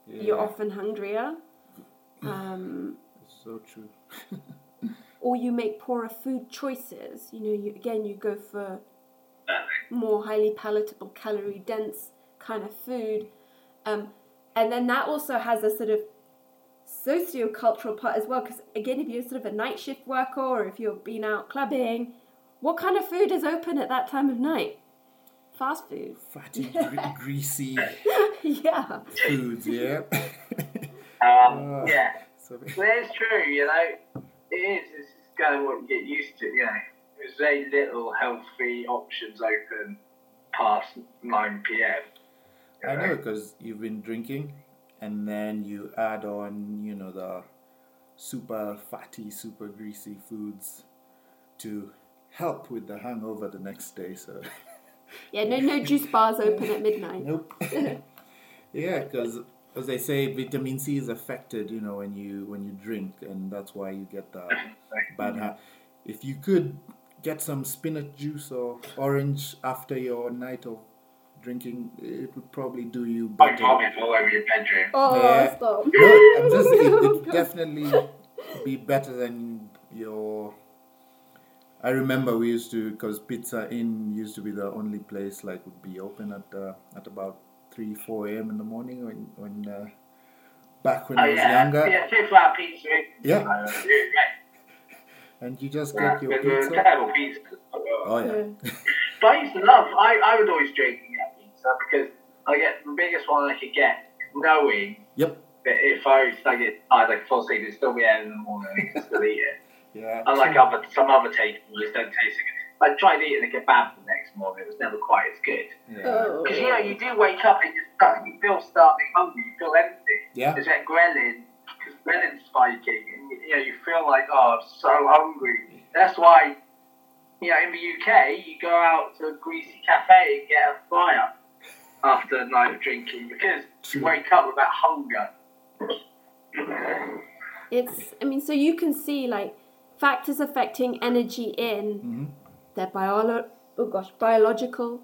Yeah, you're often hungrier. Um, so true. or you make poorer food choices. You know, you again you go for more highly palatable, calorie dense kind of food, um, and then that also has a sort of socio-cultural part as well. Because again, if you're sort of a night shift worker or if you've been out clubbing, what kind of food is open at that time of night? Fast food. Fatty, greasy yeah. foods. Yeah. Um, Uh, yeah, so, well, it's true. You know, it is. It's just kind of what you get used to. You know, there's very little healthy options open past nine p.m. I know because you've been drinking, and then you add on, you know, the super fatty, super greasy foods to help with the hangover the next day. So, Yeah. No. No juice bars open at midnight. nope. yeah, because as they say, vitamin C is affected, you know, when you when you drink, and that's why you get the bad ha- If you could get some spinach juice or orange after your night of drinking, it would probably do you I better. vomit all over your bedroom. Oh, Yeah. stop. No, I'm just it would definitely be better than your. I remember we used to because Pizza Inn used to be the only place like would be open at uh, at about three four a.m. in the morning when when uh, back when Oh I was yeah, younger, yeah, two flat pizza. Yeah. Uh, and you just yeah, get your pizza. terrible pizza. Oh yeah, But I used to love. I, I would always drink and because I get the biggest one I could get, knowing Yep. that if I stuck it, I'd like fall asleep, it'd still be there in the morning, I can still eat it. Yeah. Unlike other some other takeaways, don't taste it. I tried eating a kebab the next morning, it was never quite as good. Yeah. Oh. Because you know, you do wake up and you, you feel starving hungry, you feel empty. Yeah. There's that ghrelin, because ghrelin's spiking, and you know, you feel like, oh, I'm so hungry. That's why, you know, in the UK, you go out to a greasy cafe and get a fryer after a night of drinking because you wake up with that hunger. It's, I mean, so you can see like factors affecting energy in hmm their biolo- oh gosh, biological,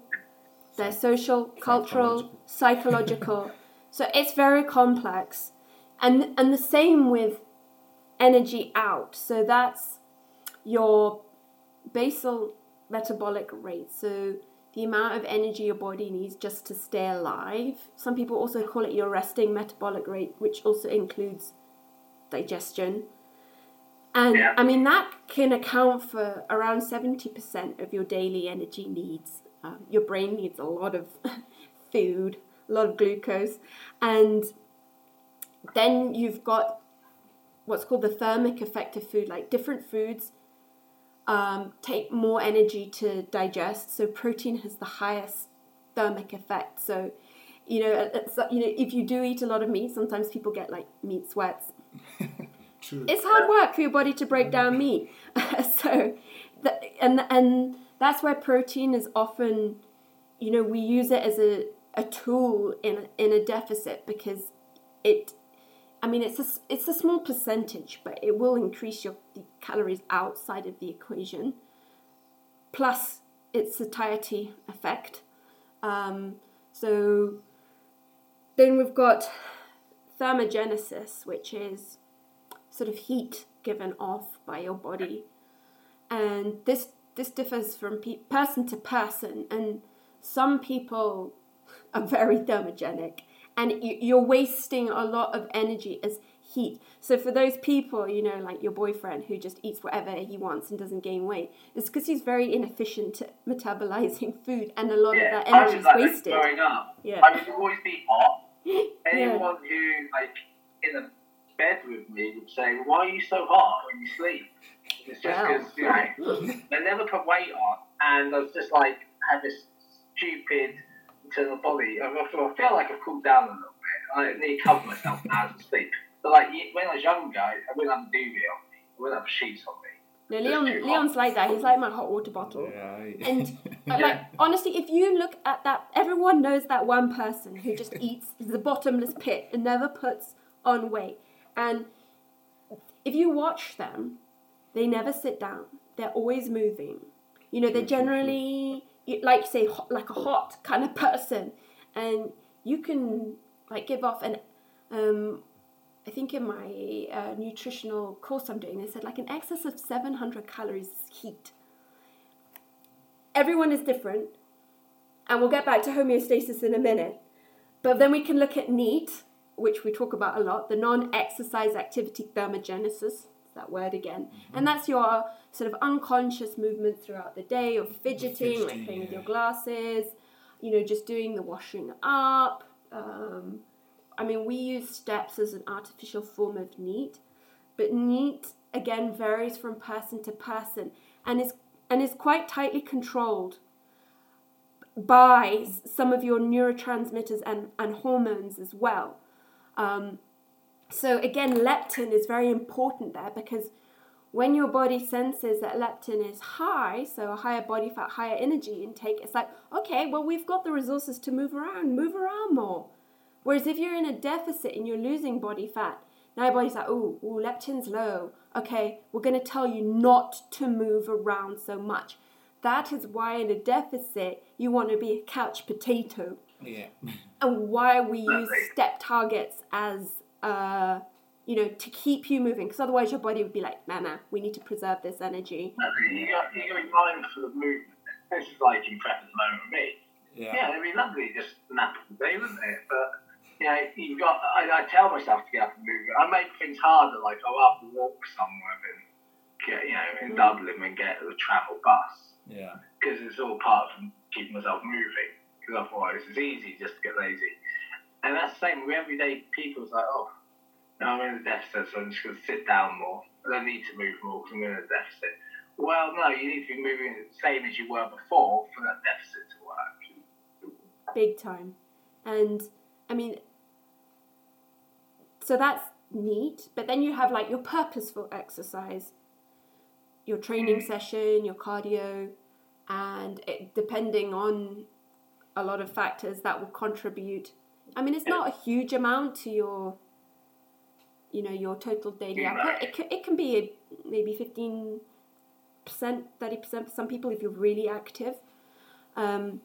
their social, cultural, psychological. so it's very complex. And and the same with energy out. So that's your basal metabolic rate. So the amount of energy your body needs just to stay alive. Some people also call it your resting metabolic rate, which also includes digestion. And Yeah. I mean, that can account for around 70% of your daily energy needs. Um, your brain needs a lot of food, a lot of glucose. And then you've got what's called the thermic effect of food, like different foods um, take more energy to digest. So protein has the highest thermic effect. So, you know, it's, you know, if you do eat a lot of meat, sometimes people get like meat sweats True. it's hard work for your body to break down meat. so, the, and and that's where protein is often, you know, we use it as a, a tool in in a deficit because it, I mean, it's a it's a small percentage, but it will increase your the calories outside of the equation. Plus, its satiety effect. Um, so then we've got thermogenesis, which is sort of heat given off by your body, and this this differs from pe- person to person. And some people are very thermogenic, and you, you're wasting a lot of energy as heat. So for those people, you know, like your boyfriend who just eats whatever he wants and doesn't gain weight, it's because he's very inefficient at metabolizing food, and a lot Yeah, of that energy is like wasted. growing up. Yeah. I would always be hot. yeah. Anyone who, like, in the bed with me would say, Why are you so hot when you sleep? It's just Wow. because, you know, they never put weight on. And I was just like, had this stupid internal body. I feel, I feel like I've cooled down a little bit. I need to cover myself now to sleep. But, like, when I was younger, I wouldn't have a duvet on me, I wouldn't have sheets on me. No, Leon. Leon's like that. He's like my hot water bottle. Yeah. And uh, like honestly, if you look at that, everyone knows that one person who just eats the bottomless pit and never puts on weight. And if you watch them, they never sit down. They're always moving. You know, they're generally you- like say hot, like a hot kind of person, and you can like give off an. Um, I think in my uh, nutritional course I'm doing, they said like an excess of 700 calories is heat everyone is different, and we'll get back to homeostasis in a minute. But then we can look at NEAT, which we talk about a lot, the non-exercise activity thermogenesis. That word again, and that's your sort of unconscious movement throughout the day of fidgeting, like Fidgeting, playing with your glasses, you know, just doing the washing up. Um, I mean, we use steps as an artificial form of NEAT, but NEAT again varies from person to person and is and is quite tightly controlled by some of your neurotransmitters and, and hormones as well. Um, so again, leptin is very important there because when your body senses that leptin is high, so a higher body fat, higher energy intake, it's like, okay, well, we've got the resources to move around, move around more. Whereas if you're in a deficit and you're losing body fat, now your body's like, oh, ooh, leptin's low. Okay, we're going to tell you not to move around so much. That is why in a deficit you want to be a couch potato, yeah. and why we use step targets as, uh, you know, to keep you moving. Because otherwise your body would be like, nah, nah, we need to preserve this energy. You got, you got to be mindful of movement. This is like in prep at the moment with me. Yeah. Yeah, it'd be lovely just nap all day, wouldn't it? But you know, you've got. I, I tell myself to get up and move. I make things harder, like I'll have to walk somewhere and get, you know, in Mm. Dublin and get the travel bus Yeah. because it's all part of keeping myself moving. because otherwise it's easy just to get lazy. And that's the same with everyday people. It's like, oh, now I'm in a deficit, so I'm just going to sit down more. I don't need to move more because I'm in a deficit. Well, no, you need to be moving the same as you were before for that deficit to work. big time. And I mean, so that's neat. But then you have like your purposeful exercise, your training mm-hmm. session, your cardio, and it, depending on a lot of factors that will contribute. I mean, it's not a huge amount to your, you know, your total daily output. It can, it can be a, maybe fifteen percent, thirty percent for some people if you're really active. Um,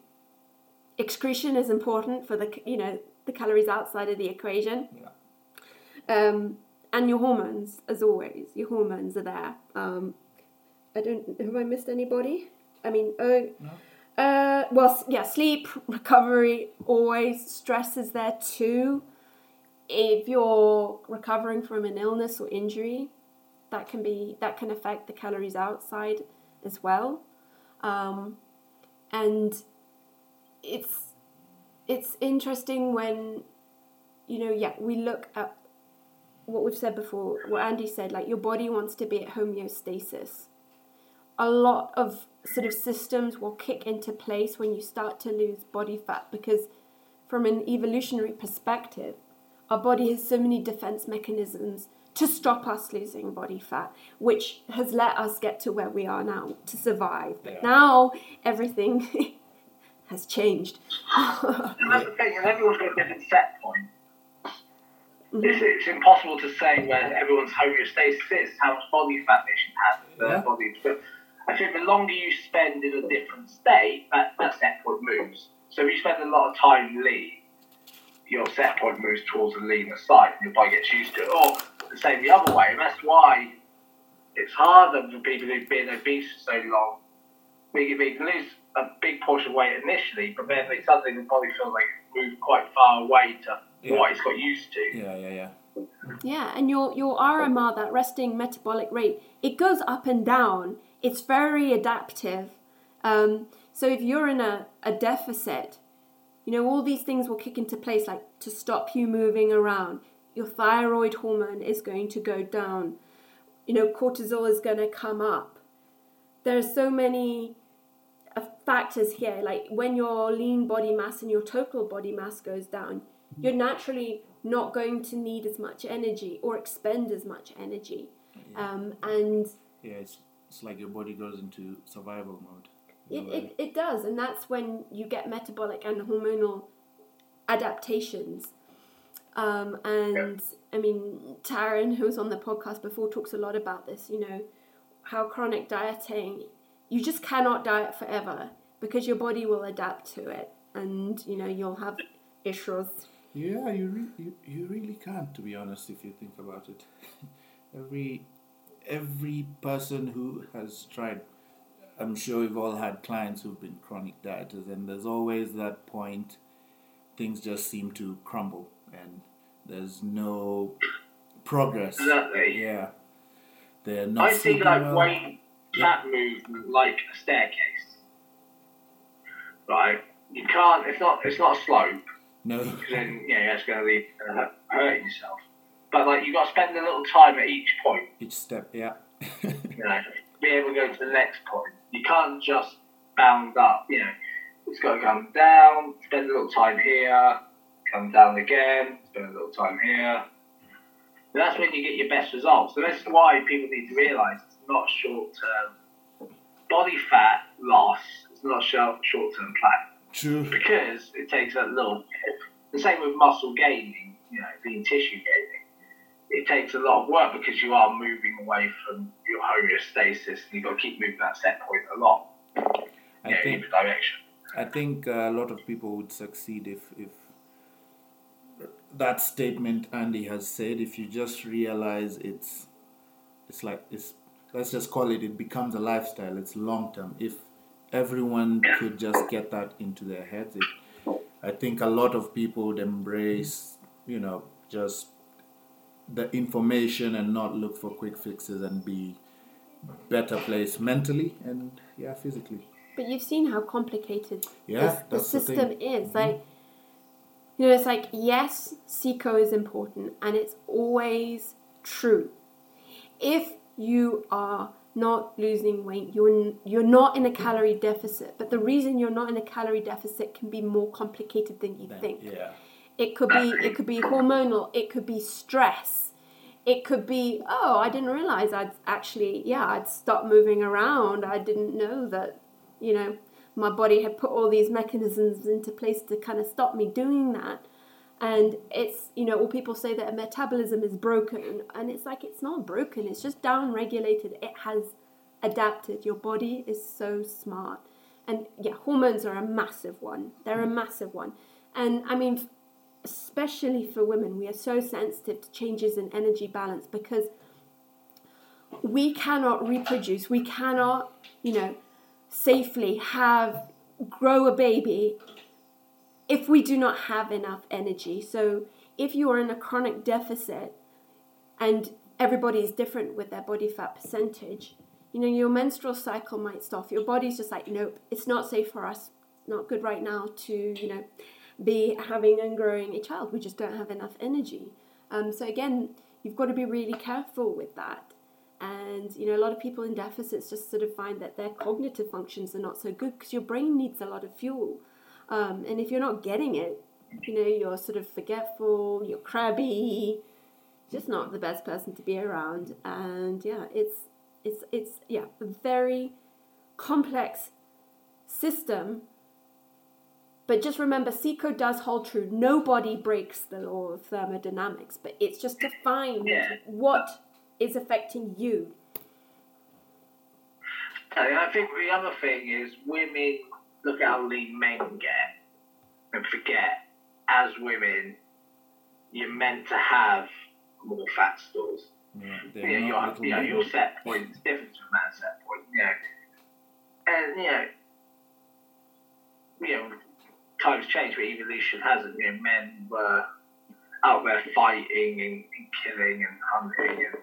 excretion is important for the you know the calories outside of the equation. Yeah. Um, and your hormones, as always, your hormones are there. Um, I don't. Have I missed anybody? I mean, oh, No. uh, well, yeah, sleep, recovery, always. Stress is there too. If you're recovering from an illness or injury, that can be that can affect the calories outside as well. Um, and it's it's interesting when you know yeah we look at what we've said before what andy said like your body wants to be at homeostasis a lot of sort of systems will kick into place when you start to lose body fat because from an evolutionary perspective our body has so many defense mechanisms to stop us losing body fat which has let us get to where we are now to survive but Yeah. now everything has changed And that's the thing, and everyone's got a different set point. Mhm. It's, it's impossible to say where everyone's homeostasis is, how much body fat they should have in their Yeah. bodies. But I think the longer you spend in a different state, that, that set point moves. So if you spend a lot of time lean, your set point moves towards the leaner side, and your body gets used to it. Or the same the other way, and that's why it's harder for people who've been obese for so long. We, we can lose a big portion of weight initially, but then they suddenly the body feels like it's moved quite far away to Yeah. what it's got used to. Yeah, yeah, yeah. Yeah, and your your RMR, that resting metabolic rate, it goes up and down. It's very adaptive. Um, so if you're in a, a deficit, you know all these things will kick into place, like to stop you moving around. Your thyroid hormone is going to go down. You know cortisol is going to come up. There are so many uh, factors here. Like when your lean body mass and your total body mass goes down, you're naturally not going to need as much energy or expend as much energy. Um, and Yeah, it's it's like your body goes into survival mode. It, it, it does, and that's when you get metabolic and hormonal adaptations. Um, and I mean, Taryn, who was on the podcast before, talks a lot about this. You know, how chronic dieting, you just cannot diet forever because your body will adapt to it, and you know you'll have issues. Yeah, you, re- you you really can't, to be honest, if you think about it. every every person who has tried, I'm sure we've all had clients who've been chronic dieters, and there's always that point things just seem to crumble, and there's no progress. Exactly. Yeah, they're not. I see like well. weight fat movement like a staircase. Right? You can't. It's not. It's not a slope. No. because then know that's going to to uh, hurt- hurting yourself. But like you've got to spend a little time at each point, Each step, yeah. you know, be able to go to the next point. You can't just bound up, you know. It's got to come down, spend a little time here, come down again, spend a little time here. And that's when you get your best results. So that's why people need to realise it's not short term body fat loss. It's not short term plan True. because it takes a little. The same with muscle gaining, you know, being tissue gaining. It takes a lot of work because you are moving away from your homeostasis, and you've got to keep moving that set point a lot. I in think direction. I think a lot of people would succeed if, if that statement Andy has said, if you just realize it's, it's like it's, let's just call it, it becomes a lifestyle. It's long term. If everyone could just get that into their heads, it, I think a lot of people would embrace, you know, just the information and not look for quick fixes and be better placed mentally and yeah physically. But you've seen how complicated Yeah, this, the the system thing. is. Mm-hmm. Like, you know, it's like yes, CICO is important, and it's always true. If you are not losing weight, you're you're not in a calorie deficit. But the reason you're not in a calorie deficit can be more complicated than you think. Yeah. It could be it could be hormonal. It could be stress. It could be oh I didn't realize I'd actually yeah I'd stopped moving around. I didn't know that you know my body had put all these mechanisms into place to kind of stop me doing that. And it's you know all people say that a metabolism is broken and it's like it's not broken. It's just down regulated. It has adapted. Your body is so smart. And yeah, hormones are a massive one. They're a massive one. And I mean, especially for women, we are so sensitive to changes in energy balance because we cannot reproduce, we cannot, you know, safely have grow a baby if we do not have enough energy. So if you are in a chronic deficit and everybody is different with their body fat percentage, you know, your menstrual cycle might stop. Your body's just like, nope, it's not safe for us, not good right now to, you know, be having and growing a child. We just don't have enough energy. Um, so again, you've got to be really careful with that. And you know, a lot of people in deficits just sort of find that their cognitive functions are not so good because your brain needs a lot of fuel. Um, and if you're not getting it, you know, you're sort of forgetful, you're crabby, just not the best person to be around. And yeah, it's it's it's yeah, a very complex system but just remember, CICO does hold true. Nobody breaks the law of thermodynamics, but it's just to find Yeah. what is affecting you. I think the other thing is women look at how lean men get and forget as women you're meant to have more fat stores. Yeah, You they're know, not your, little you know, men. your set point is different from that set point, you know. And, you know, you know, times change, but evolution hasn't. You know, men were out there fighting and, and killing and hunting, and,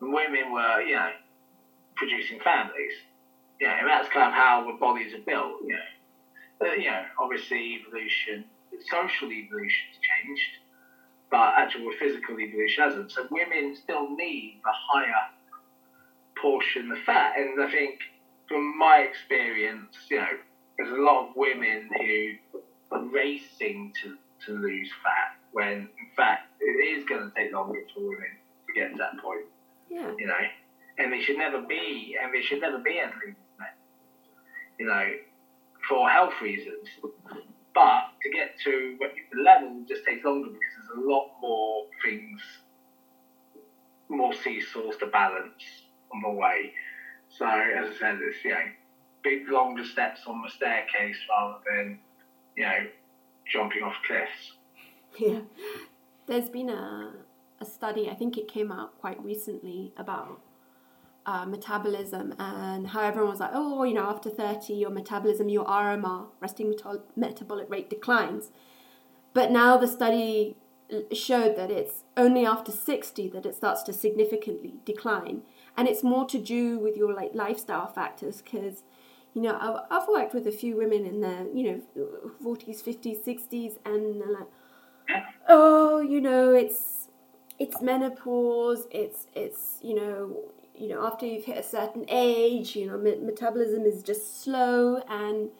and women were, you know, producing families. You know, and that's kind of how the bodies are built. You know, but, you know, obviously evolution, social evolution's changed, but actual physical evolution hasn't. So women still need the higher portion of fat, and I think from my experience, you know, there's a lot of women who racing to, to lose fat when in fact it is going to take longer for women to get to that point, Yeah. you know, and they should never be, and they should never be as lean as men, you know, for health reasons. But to get to the level just takes longer because there's a lot more things, more seesaws to balance on the way. So as I said, it's you know big longer steps on the staircase rather than you know jumping off cliffs. Yeah. There's been a, a study, I think it came out quite recently, about uh, metabolism and how everyone was like, oh, you know, after 30, your metabolism, your RMR, resting metabolic rate declines. But now the study showed that it's only after 60 that it starts to significantly decline. And it's more to do with your like lifestyle factors because, you know, I've, I've worked with a few women in their, you know, 40s, 50s, 60s, and they're like, oh, you know, it's it's menopause. It's it's you know you know after you've hit a certain age, you know, me- metabolism is just slow, and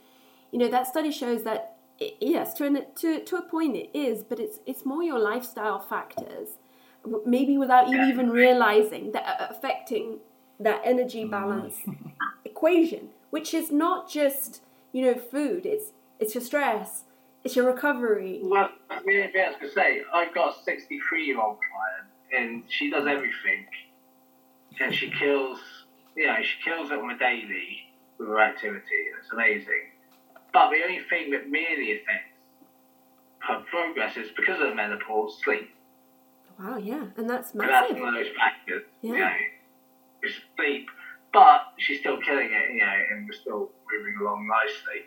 you know that study shows that it, yes, to an, to to a point it is, but it's it's more your lifestyle factors, maybe without you even realizing that affecting that energy mm. balance equation, which is not just you know food. It's it's your stress. It's your recovery. Well, I mean, if I was to say, I've got a 63 year old client, and she does everything, and she kills, you know, she kills it on a daily with her activity, and it's amazing. But the only thing that really affects her progress is because of the menopause, sleep. Wow, yeah, and that's And that's one of those factors, you Yeah. know, sleep. But she's still killing it, you know, and we're still moving along nicely.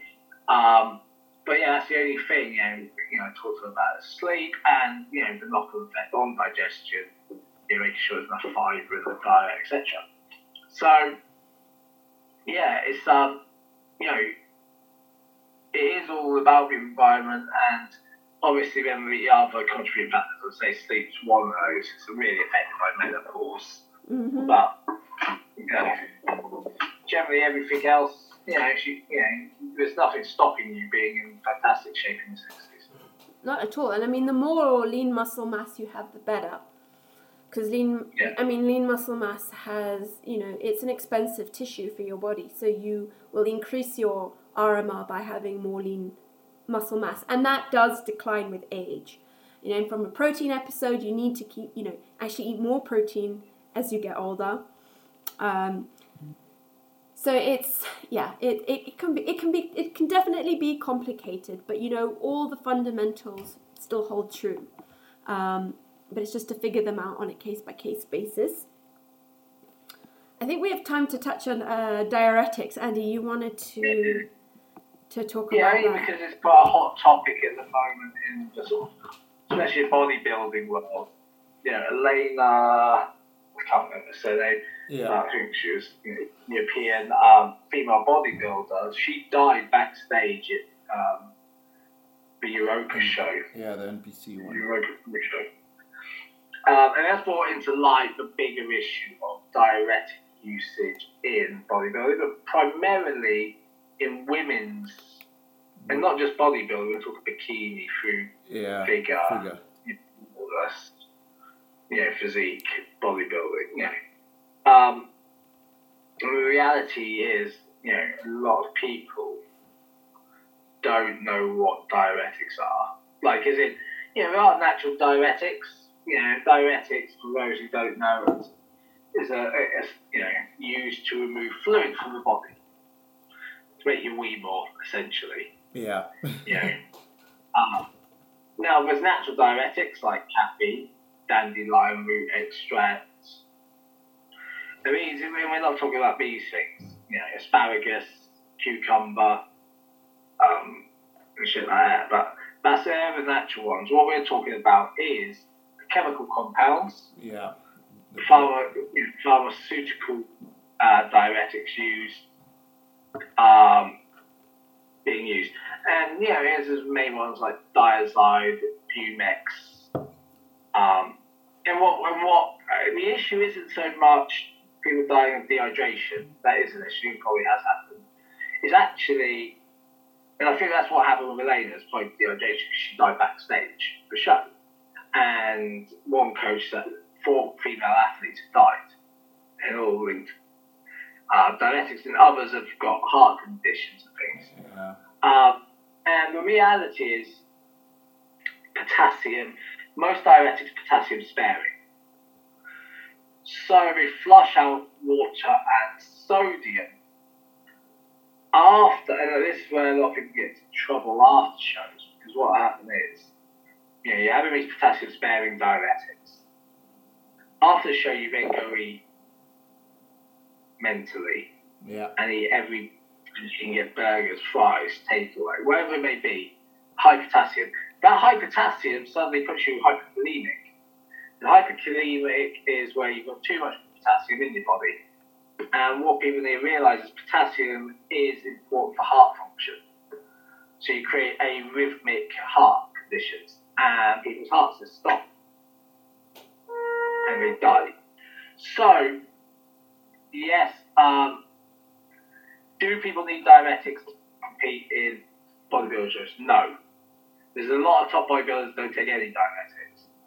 Um, but yeah, that's the only thing, you know, you know, I talked about sleep and, you know, the knock-on effect on digestion, you know, making sure there's enough fibre in the diet, etc. So, yeah, it's, um, you know, it is all about the environment and obviously then the other contributing factors, I'd say sleep's one of those. It's really affected by menopause. Mm-hmm. But, know, generally everything else, you know, she, you know, there's nothing stopping you being in fantastic shape in your 60s. Not at all. And I mean, the more lean muscle mass you have, the better. Because lean, Yeah. I mean, lean muscle mass has, you know, it's an expensive tissue for your body. So you will increase your RMR by having more lean muscle mass. And that does decline with age. You know, from a protein episode, you need to keep, you know, actually eat more protein as you get older. Um, so it's yeah, it, it, can be it can be it can definitely be complicated, but you know all the fundamentals still hold true. Um, but it's just to figure them out on a case by case basis. I think we have time to touch on uh, diuretics. Andy, you wanted to to talk Yeah, about that. because it's quite a hot topic at the moment in the sort of, especially bodybuilding world. You know, Elena, I can't remember her surname, Yeah. I think she was know, European um, female bodybuilder. She died backstage at um, the Europa show. Yeah, the NPC one. Europa show. Um, and that's brought into light the bigger issue of diuretic usage in bodybuilding, but primarily in women's, and not just bodybuilding, we're talking bikini through Yeah. figure, Figure. you know, physique, bodybuilding, know. Um, the reality is, you know, a lot of people don't know what diuretics are. Like, is it, you know, there are natural diuretics. You know, diuretics, for those who don't know, is, is a, you know, used to remove fluid from the body to make you wee more, essentially. Yeah. You know. um, now, there's natural diuretics like caffeine, dandelion root extracts. I mean, we're not talking about these things. You know, asparagus, cucumber, um, and shit like that. But that's they're the natural ones. What we're talking about is chemical compounds, yeah. The- pharma, pharmaceutical uh, diuretics used, um, being used. And, you know, here's the main ones like Dyazide, Bumex. Um, and what, and what uh, the issue isn't so much people dying of dehydration, that is an issue, probably has happened. It's actually, and I think that's what happened with Elena's probably dehydration, she died backstage for show. And one coach said four female athletes have died, and all linked uh, diuretics, and others have got heart conditions and things. Yeah. Um, and the reality is, potassium, most diuretics potassium sparing. So we flush out water and sodium after, and this is where a lot of people get into trouble after shows, because what happens is, you know, you're having these potassium sparing diuretics. After the show, you then go eat mentally Yeah. and eat every you can get burgers, fries, takeaway, whatever it may be, high potassium. That high potassium suddenly puts you hyperkalemic. Hyperkalemic is where you've got too much potassium in your body. And what people need to realise is potassium is important for heart function. So you create arrhythmic heart conditions, and people's hearts just stop and they die. So, yes, um, do people need diuretics to compete in bodybuilders? No. There's a lot of top bodybuilders don't take any diuretics.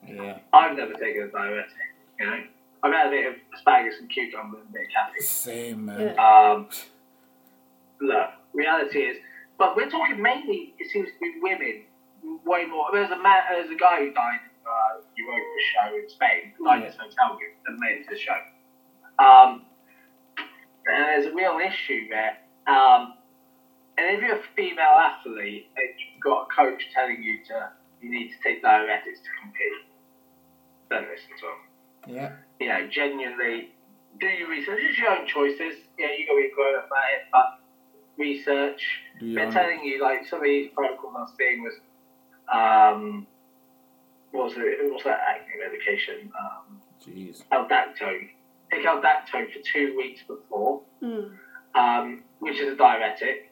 Yeah. I've never taken a diuretic, you know. I've had a bit of asparagus and cucumber and a bit of caffeine. Same, man. Um, look, reality is, but we're talking mainly. It seems to be women way more. There's a man. There's a guy who died. Uh, Europa show in Spain. Died in his hotel room and made it to the show. Um, and there's a real issue there. Um, and if you're a female athlete and you've got a coach telling you to you need to take diuretics to compete, don't listen to them Yeah. you know, genuinely do your research. It's your own choices. Yeah, you got to be grown up about it, but research. Do you They're want telling you like some of these protocols I was seeing was, um, what was it? What was that acne medication? Um, Jeez. Aldactone. Take Aldactone for two weeks before, Mm. um, which is a diuretic.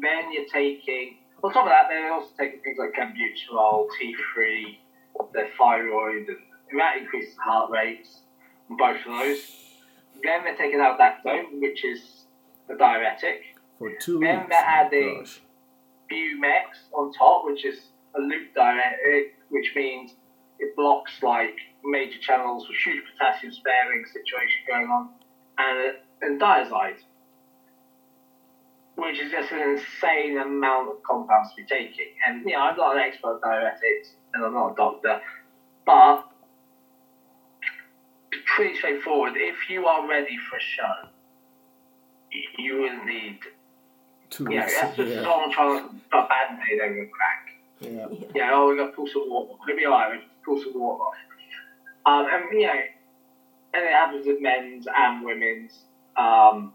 then you're taking, on top of that, they're also taking things like clenbuterol, T3, their thyroid, and that increases heart rates, on both of those. Then they're taking out that aldactone, which is a diuretic. For two Then weeks. they're oh adding- gosh. Bumex on top, which is a loop diuretic, which means it blocks like major channels with huge potassium sparing situation going on, and and Dyazide, which is just an insane amount of compounds to be taking. And you know, I'm not an expert on diuretics, and I'm not a doctor, but pretty straightforward. If you are ready for a show, you will need Two yeah, weeks. that's just Yeah. someone trying to put a band aid over a crack. yeah. Yeah, oh, we got to pull some water. It'll be alright, we'll pull some water off. Um, and, you know, and it happens with men's and women's, um,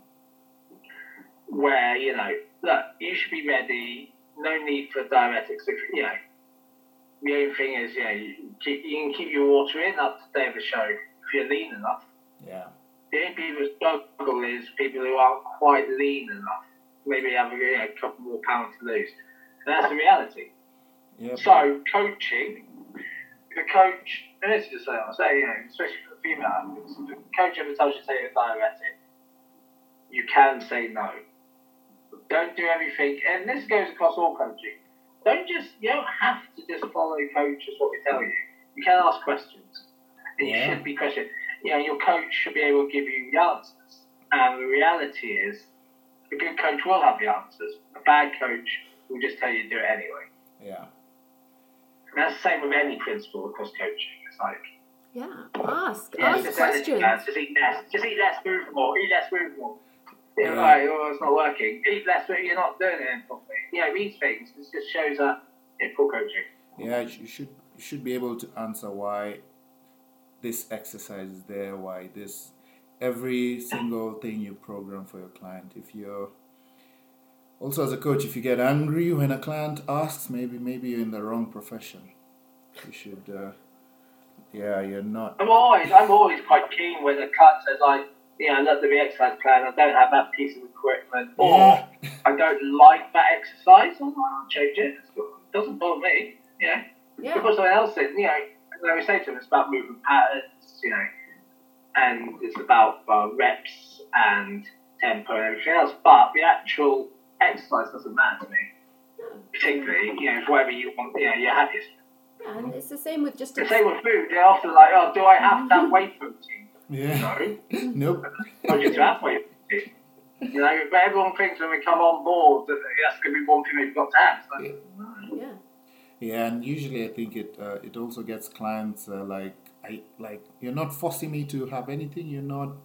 where, you know, look, you should be ready, no need for diuretics. If, you know, the only thing is, you know, you, keep, you can keep your water in up to the day of the show you're lean enough. Yeah. The only people who struggle is people who aren't quite lean enough. Maybe have a, you know, couple more pounds to lose. And that's the reality. Yeah. So coaching, the coach, and this is just what I say, you know, especially for the female athletes, the coach ever tells you to take a diuretic, you can say no. Don't do everything, and this goes across all coaching. Don't just, you don't have to just follow coaches what we tell you. You can ask questions, and Yeah. you should be questioned. You know, your coach should be able to give you the answers. And the reality is, a good coach will have the answers. A bad coach will just tell you to do it anyway. Yeah. And that's the same with any principle across coaching. It's like, Yeah, ask. yeah, ask just, uh, energy, questions. man. just eat less, just eat less, move more, eat less, move more. Yeah, Yeah. right, oh, it's not working. Eat less, but you're not doing it properly. You know, these things, this just shows up in full coaching. Yeah, you should you should be able to answer why this exercise is there, why this every single thing you program for your client. If you're also as a coach, if you get angry when a client asks, maybe maybe you're in the wrong profession. You should, uh, yeah, you're not. I'm always, I'm always quite keen when the cut says, like, you know, I looked at the exercise plan, I don't have that piece of equipment, or Yeah, I don't like that exercise, well, I'll change it. It doesn't bother me, you know. Yeah. Put something else in, you know. And I would say to them, it's about movement patterns, you know, and it's about uh, reps and tempo and everything else. But the actual exercise doesn't matter to me, particularly, you know, it's whatever you want, you know, you're happiest. And it's the same with just The same with food. They're often like, oh, do I have that have whey protein? yeah, No, nope. not just to have whey protein. You know, but everyone thinks when we come on board that that's going to be one thing we've got to have. So, yeah. Yeah, and usually I think it uh, it also gets clients uh, like I like you're not forcing me to have anything. You're not.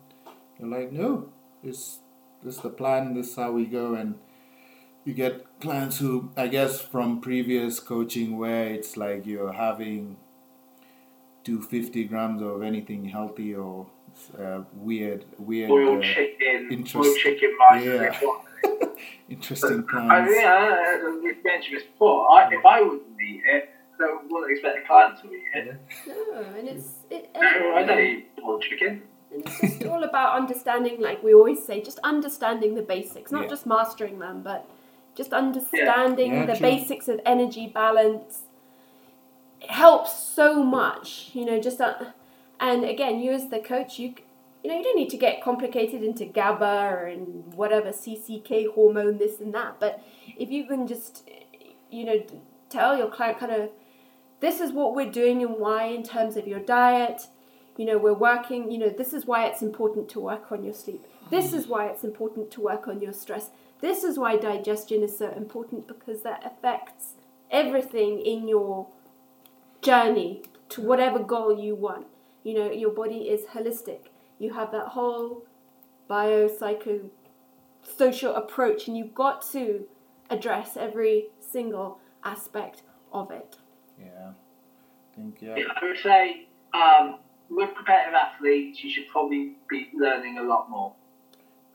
You're like no, this this is the plan. This is how we go, and you get clients who I guess from previous coaching where it's like you're having 250 grams of anything healthy or uh, weird weird uh, chicken, interest- boiled chicken yeah. And what- interesting I plans. mean, uh, we've mentioned this before. I, if I wouldn't eat it, I wouldn't expect the client to eat it. No, and it's it. No, I don't eat boiled chicken. and it's just all about understanding, like we always say, just understanding the basics, not Yeah. just mastering them, but just understanding Yeah, the true. basics of energy balance. It helps so much, you know. Just uh, and again, you as the coach, you c- you know you don't need to get complicated into GABA and whatever CCK hormone, this and that. But if you can just you know tell your client kind of this is what we're doing and why in terms of your diet. You know, we're working, you know, this is why it's important to work on your sleep. This is why it's important to work on your stress. This is why digestion is so important because that affects everything in your journey to whatever goal you want. You know, your body is holistic. You have that whole biopsycho social approach and you've got to address every single aspect of it. Yeah, I think yeah. I would say um, with competitive athletes, you should probably be learning a lot more.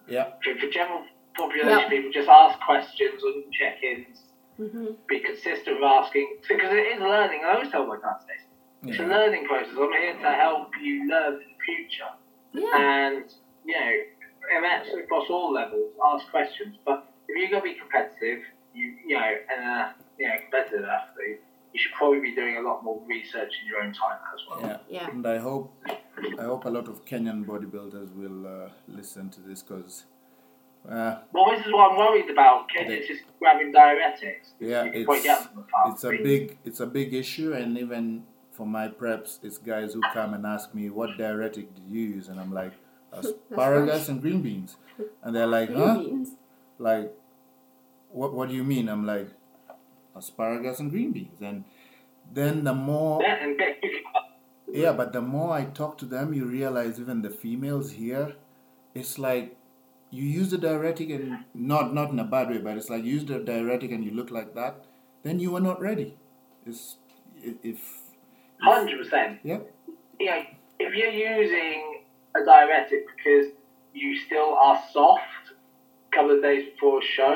Yeah, For, for general population Yeah. people, just ask questions and check-ins. hmm Be consistent with asking because it is learning. I always tell my clients this. It's a learning process. I'm here to help you learn for the future. Yeah. and you know, and that's across all levels. Ask questions, but if you're going to be competitive, you you know, and uh, you know, competitive athlete, you should probably be doing a lot more research in your own time as well. Yeah. Yeah. And I hope I hope a lot of Kenyan bodybuilders will uh, listen to this because. Uh, Well, this is what I'm worried about. Kenya's just grabbing diuretics. Yeah, it's probably get them apart. it's a big it's a big issue, and even for my preps, it's guys who come and ask me what diuretic did you use, and I'm like asparagus and green beans, and they're like, Green huh? beans. Like, what what do you mean? I'm like, asparagus and green beans, and then the more Yeah, and get yeah, but the more I talk to them, you realize even the females here, it's like you use the diuretic and not not in a bad way, but it's like you use the diuretic and you look like that, then you are not ready. It's i- if, hundred percent. yeah You know, if you're using a diuretic because you still are soft a couple of days before a show,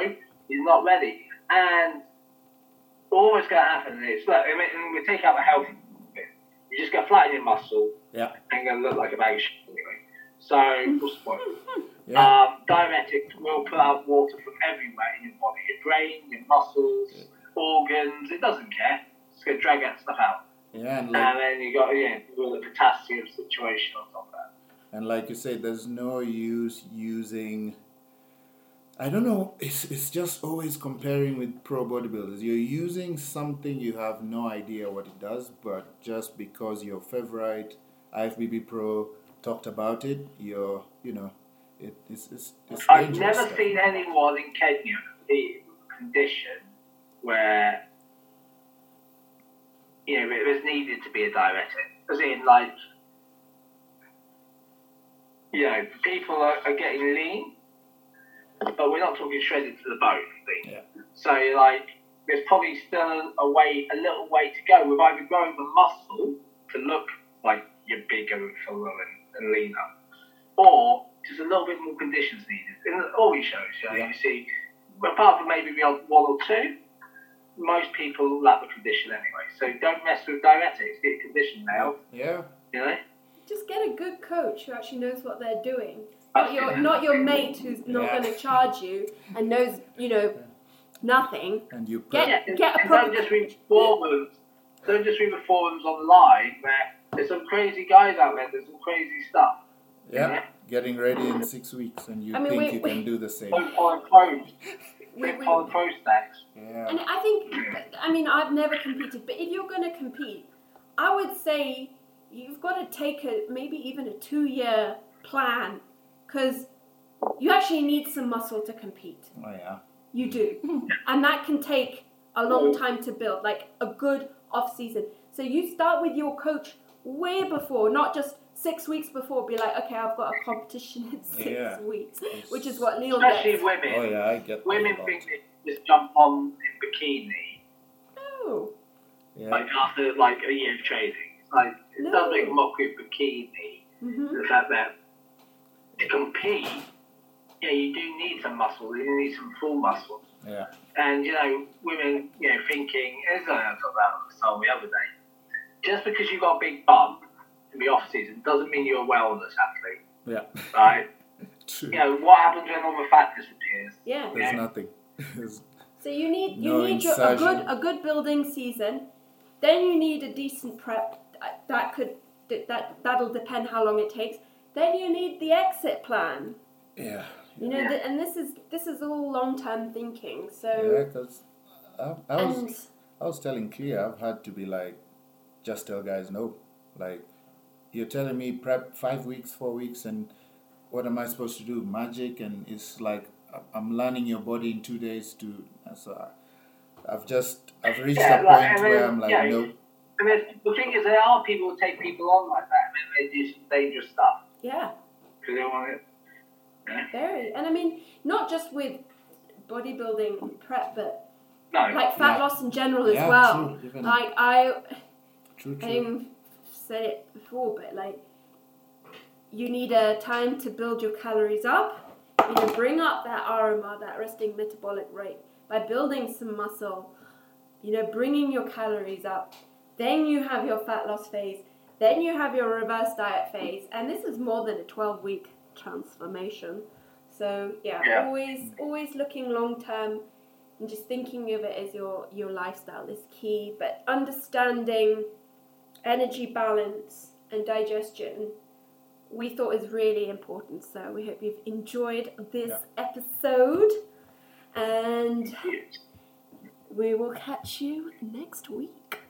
you're not ready. And all that's going to happen is, look, I mean, we take out the health bit. You're just going to flatten your muscle yeah and going to look like a bag of shit anyway. So, what's the point? yeah Um, diuretics will put out water from everywhere in your body, your brain, your muscles, organs. It doesn't care. It's going to drag that stuff out, yeah and and like then you got yeah, with the potassium situation on top of that. and like you say, there's no use using. I don't know. It's it's just always comparing with pro bodybuilders. You're using something you have no idea what it does, but just because your favorite IFBB pro talked about it, you're you know, it, it's it's it's I've never stuff. seen anyone in Kenya in a condition where you know it was needed to be a diuretic. As in, like, you know, people are, are getting lean, but we're not talking shredded to the bone. Yeah. So, like, there's probably still a way, a little way to go with either growing the muscle to look like you're bigger and fuller and, and leaner, or just a little bit more conditions needed. In all these shows, you, know, Yeah. you see, apart from maybe one or two, most people lack the condition anyway. So don't mess with diuretics. Get your condition nailed. Yeah, You know. Just get a good coach who actually knows what they're doing. Not your not your mate who's not Yeah. going to charge you and knows you know nothing. and you Get- prep. Yeah, and, get a and proper- don't just read forums. Don't just read the forums online where there's some crazy guys out there. There's some crazy stuff. Yeah, getting ready in six weeks, and you I mean, think we- you we- can do the same. Don't follow pros. We- Don't we- follow pro stacks. Yeah, And I think, I mean, I've never competed, but if you're going to compete, I would say you've got to take a maybe even a two year plan because you actually need some muscle to compete. oh yeah, You do. and that can take a long time to build, like a good off season. So you start with your coach way before, not just six weeks before, be like, okay, I've got a competition in six Yeah. weeks, which is what Leon Especially gets. women. oh yeah, I get Women that a lot. think they just jump on in bikini No. Yeah, like after like a year of training. It's like it No. does make a mockery of bikini. hmm The fact that to compete, yeah, you do need some muscle. You need some full muscle. yeah, And you know, women, you know, thinking as I talked about this the other day, just because you've got a big bump in the off season doesn't mean you're a wellness athlete, yeah. right? True. you know, what happens when all the fat disappears? Yeah. There's nothing. So you need you No need your, a good a good building season. Then you need a decent prep. That- That could that that- that'll depend how long it takes. Then you need the exit plan. yeah, You know, Yeah. th- and this is this is all long term thinking. So yeah. So Because I, I was I was telling Clea I've had to be like, just tell guys no. Like, you're telling me prep five weeks, four weeks, and what am I supposed to do? Magic, and it's like I- I'm learning your body in two days to. So I, I've just I've reached Yeah, a like, point I mean, where I'm like, yeah, no, And there's, the thing is, there are people who take people on like that, and then they do some dangerous stuff yeah, because they want it. very. And I mean, not just with bodybuilding prep, but No, like fat Yeah. loss in general as well. true, Like I true, I true. even said it before, but like you need a time to build your calories up. You know, bring up that RMR, that resting metabolic rate, by building some muscle. You know, bringing your calories up. Then you have your fat loss phase. Then you have your reverse diet phase, and this is more than a twelve week transformation. So yeah, Yeah. always always looking long term and just thinking of it as your your lifestyle is key. But understanding energy balance and digestion we thought is really important. So we hope you've enjoyed this Yeah. episode and we will catch you next week.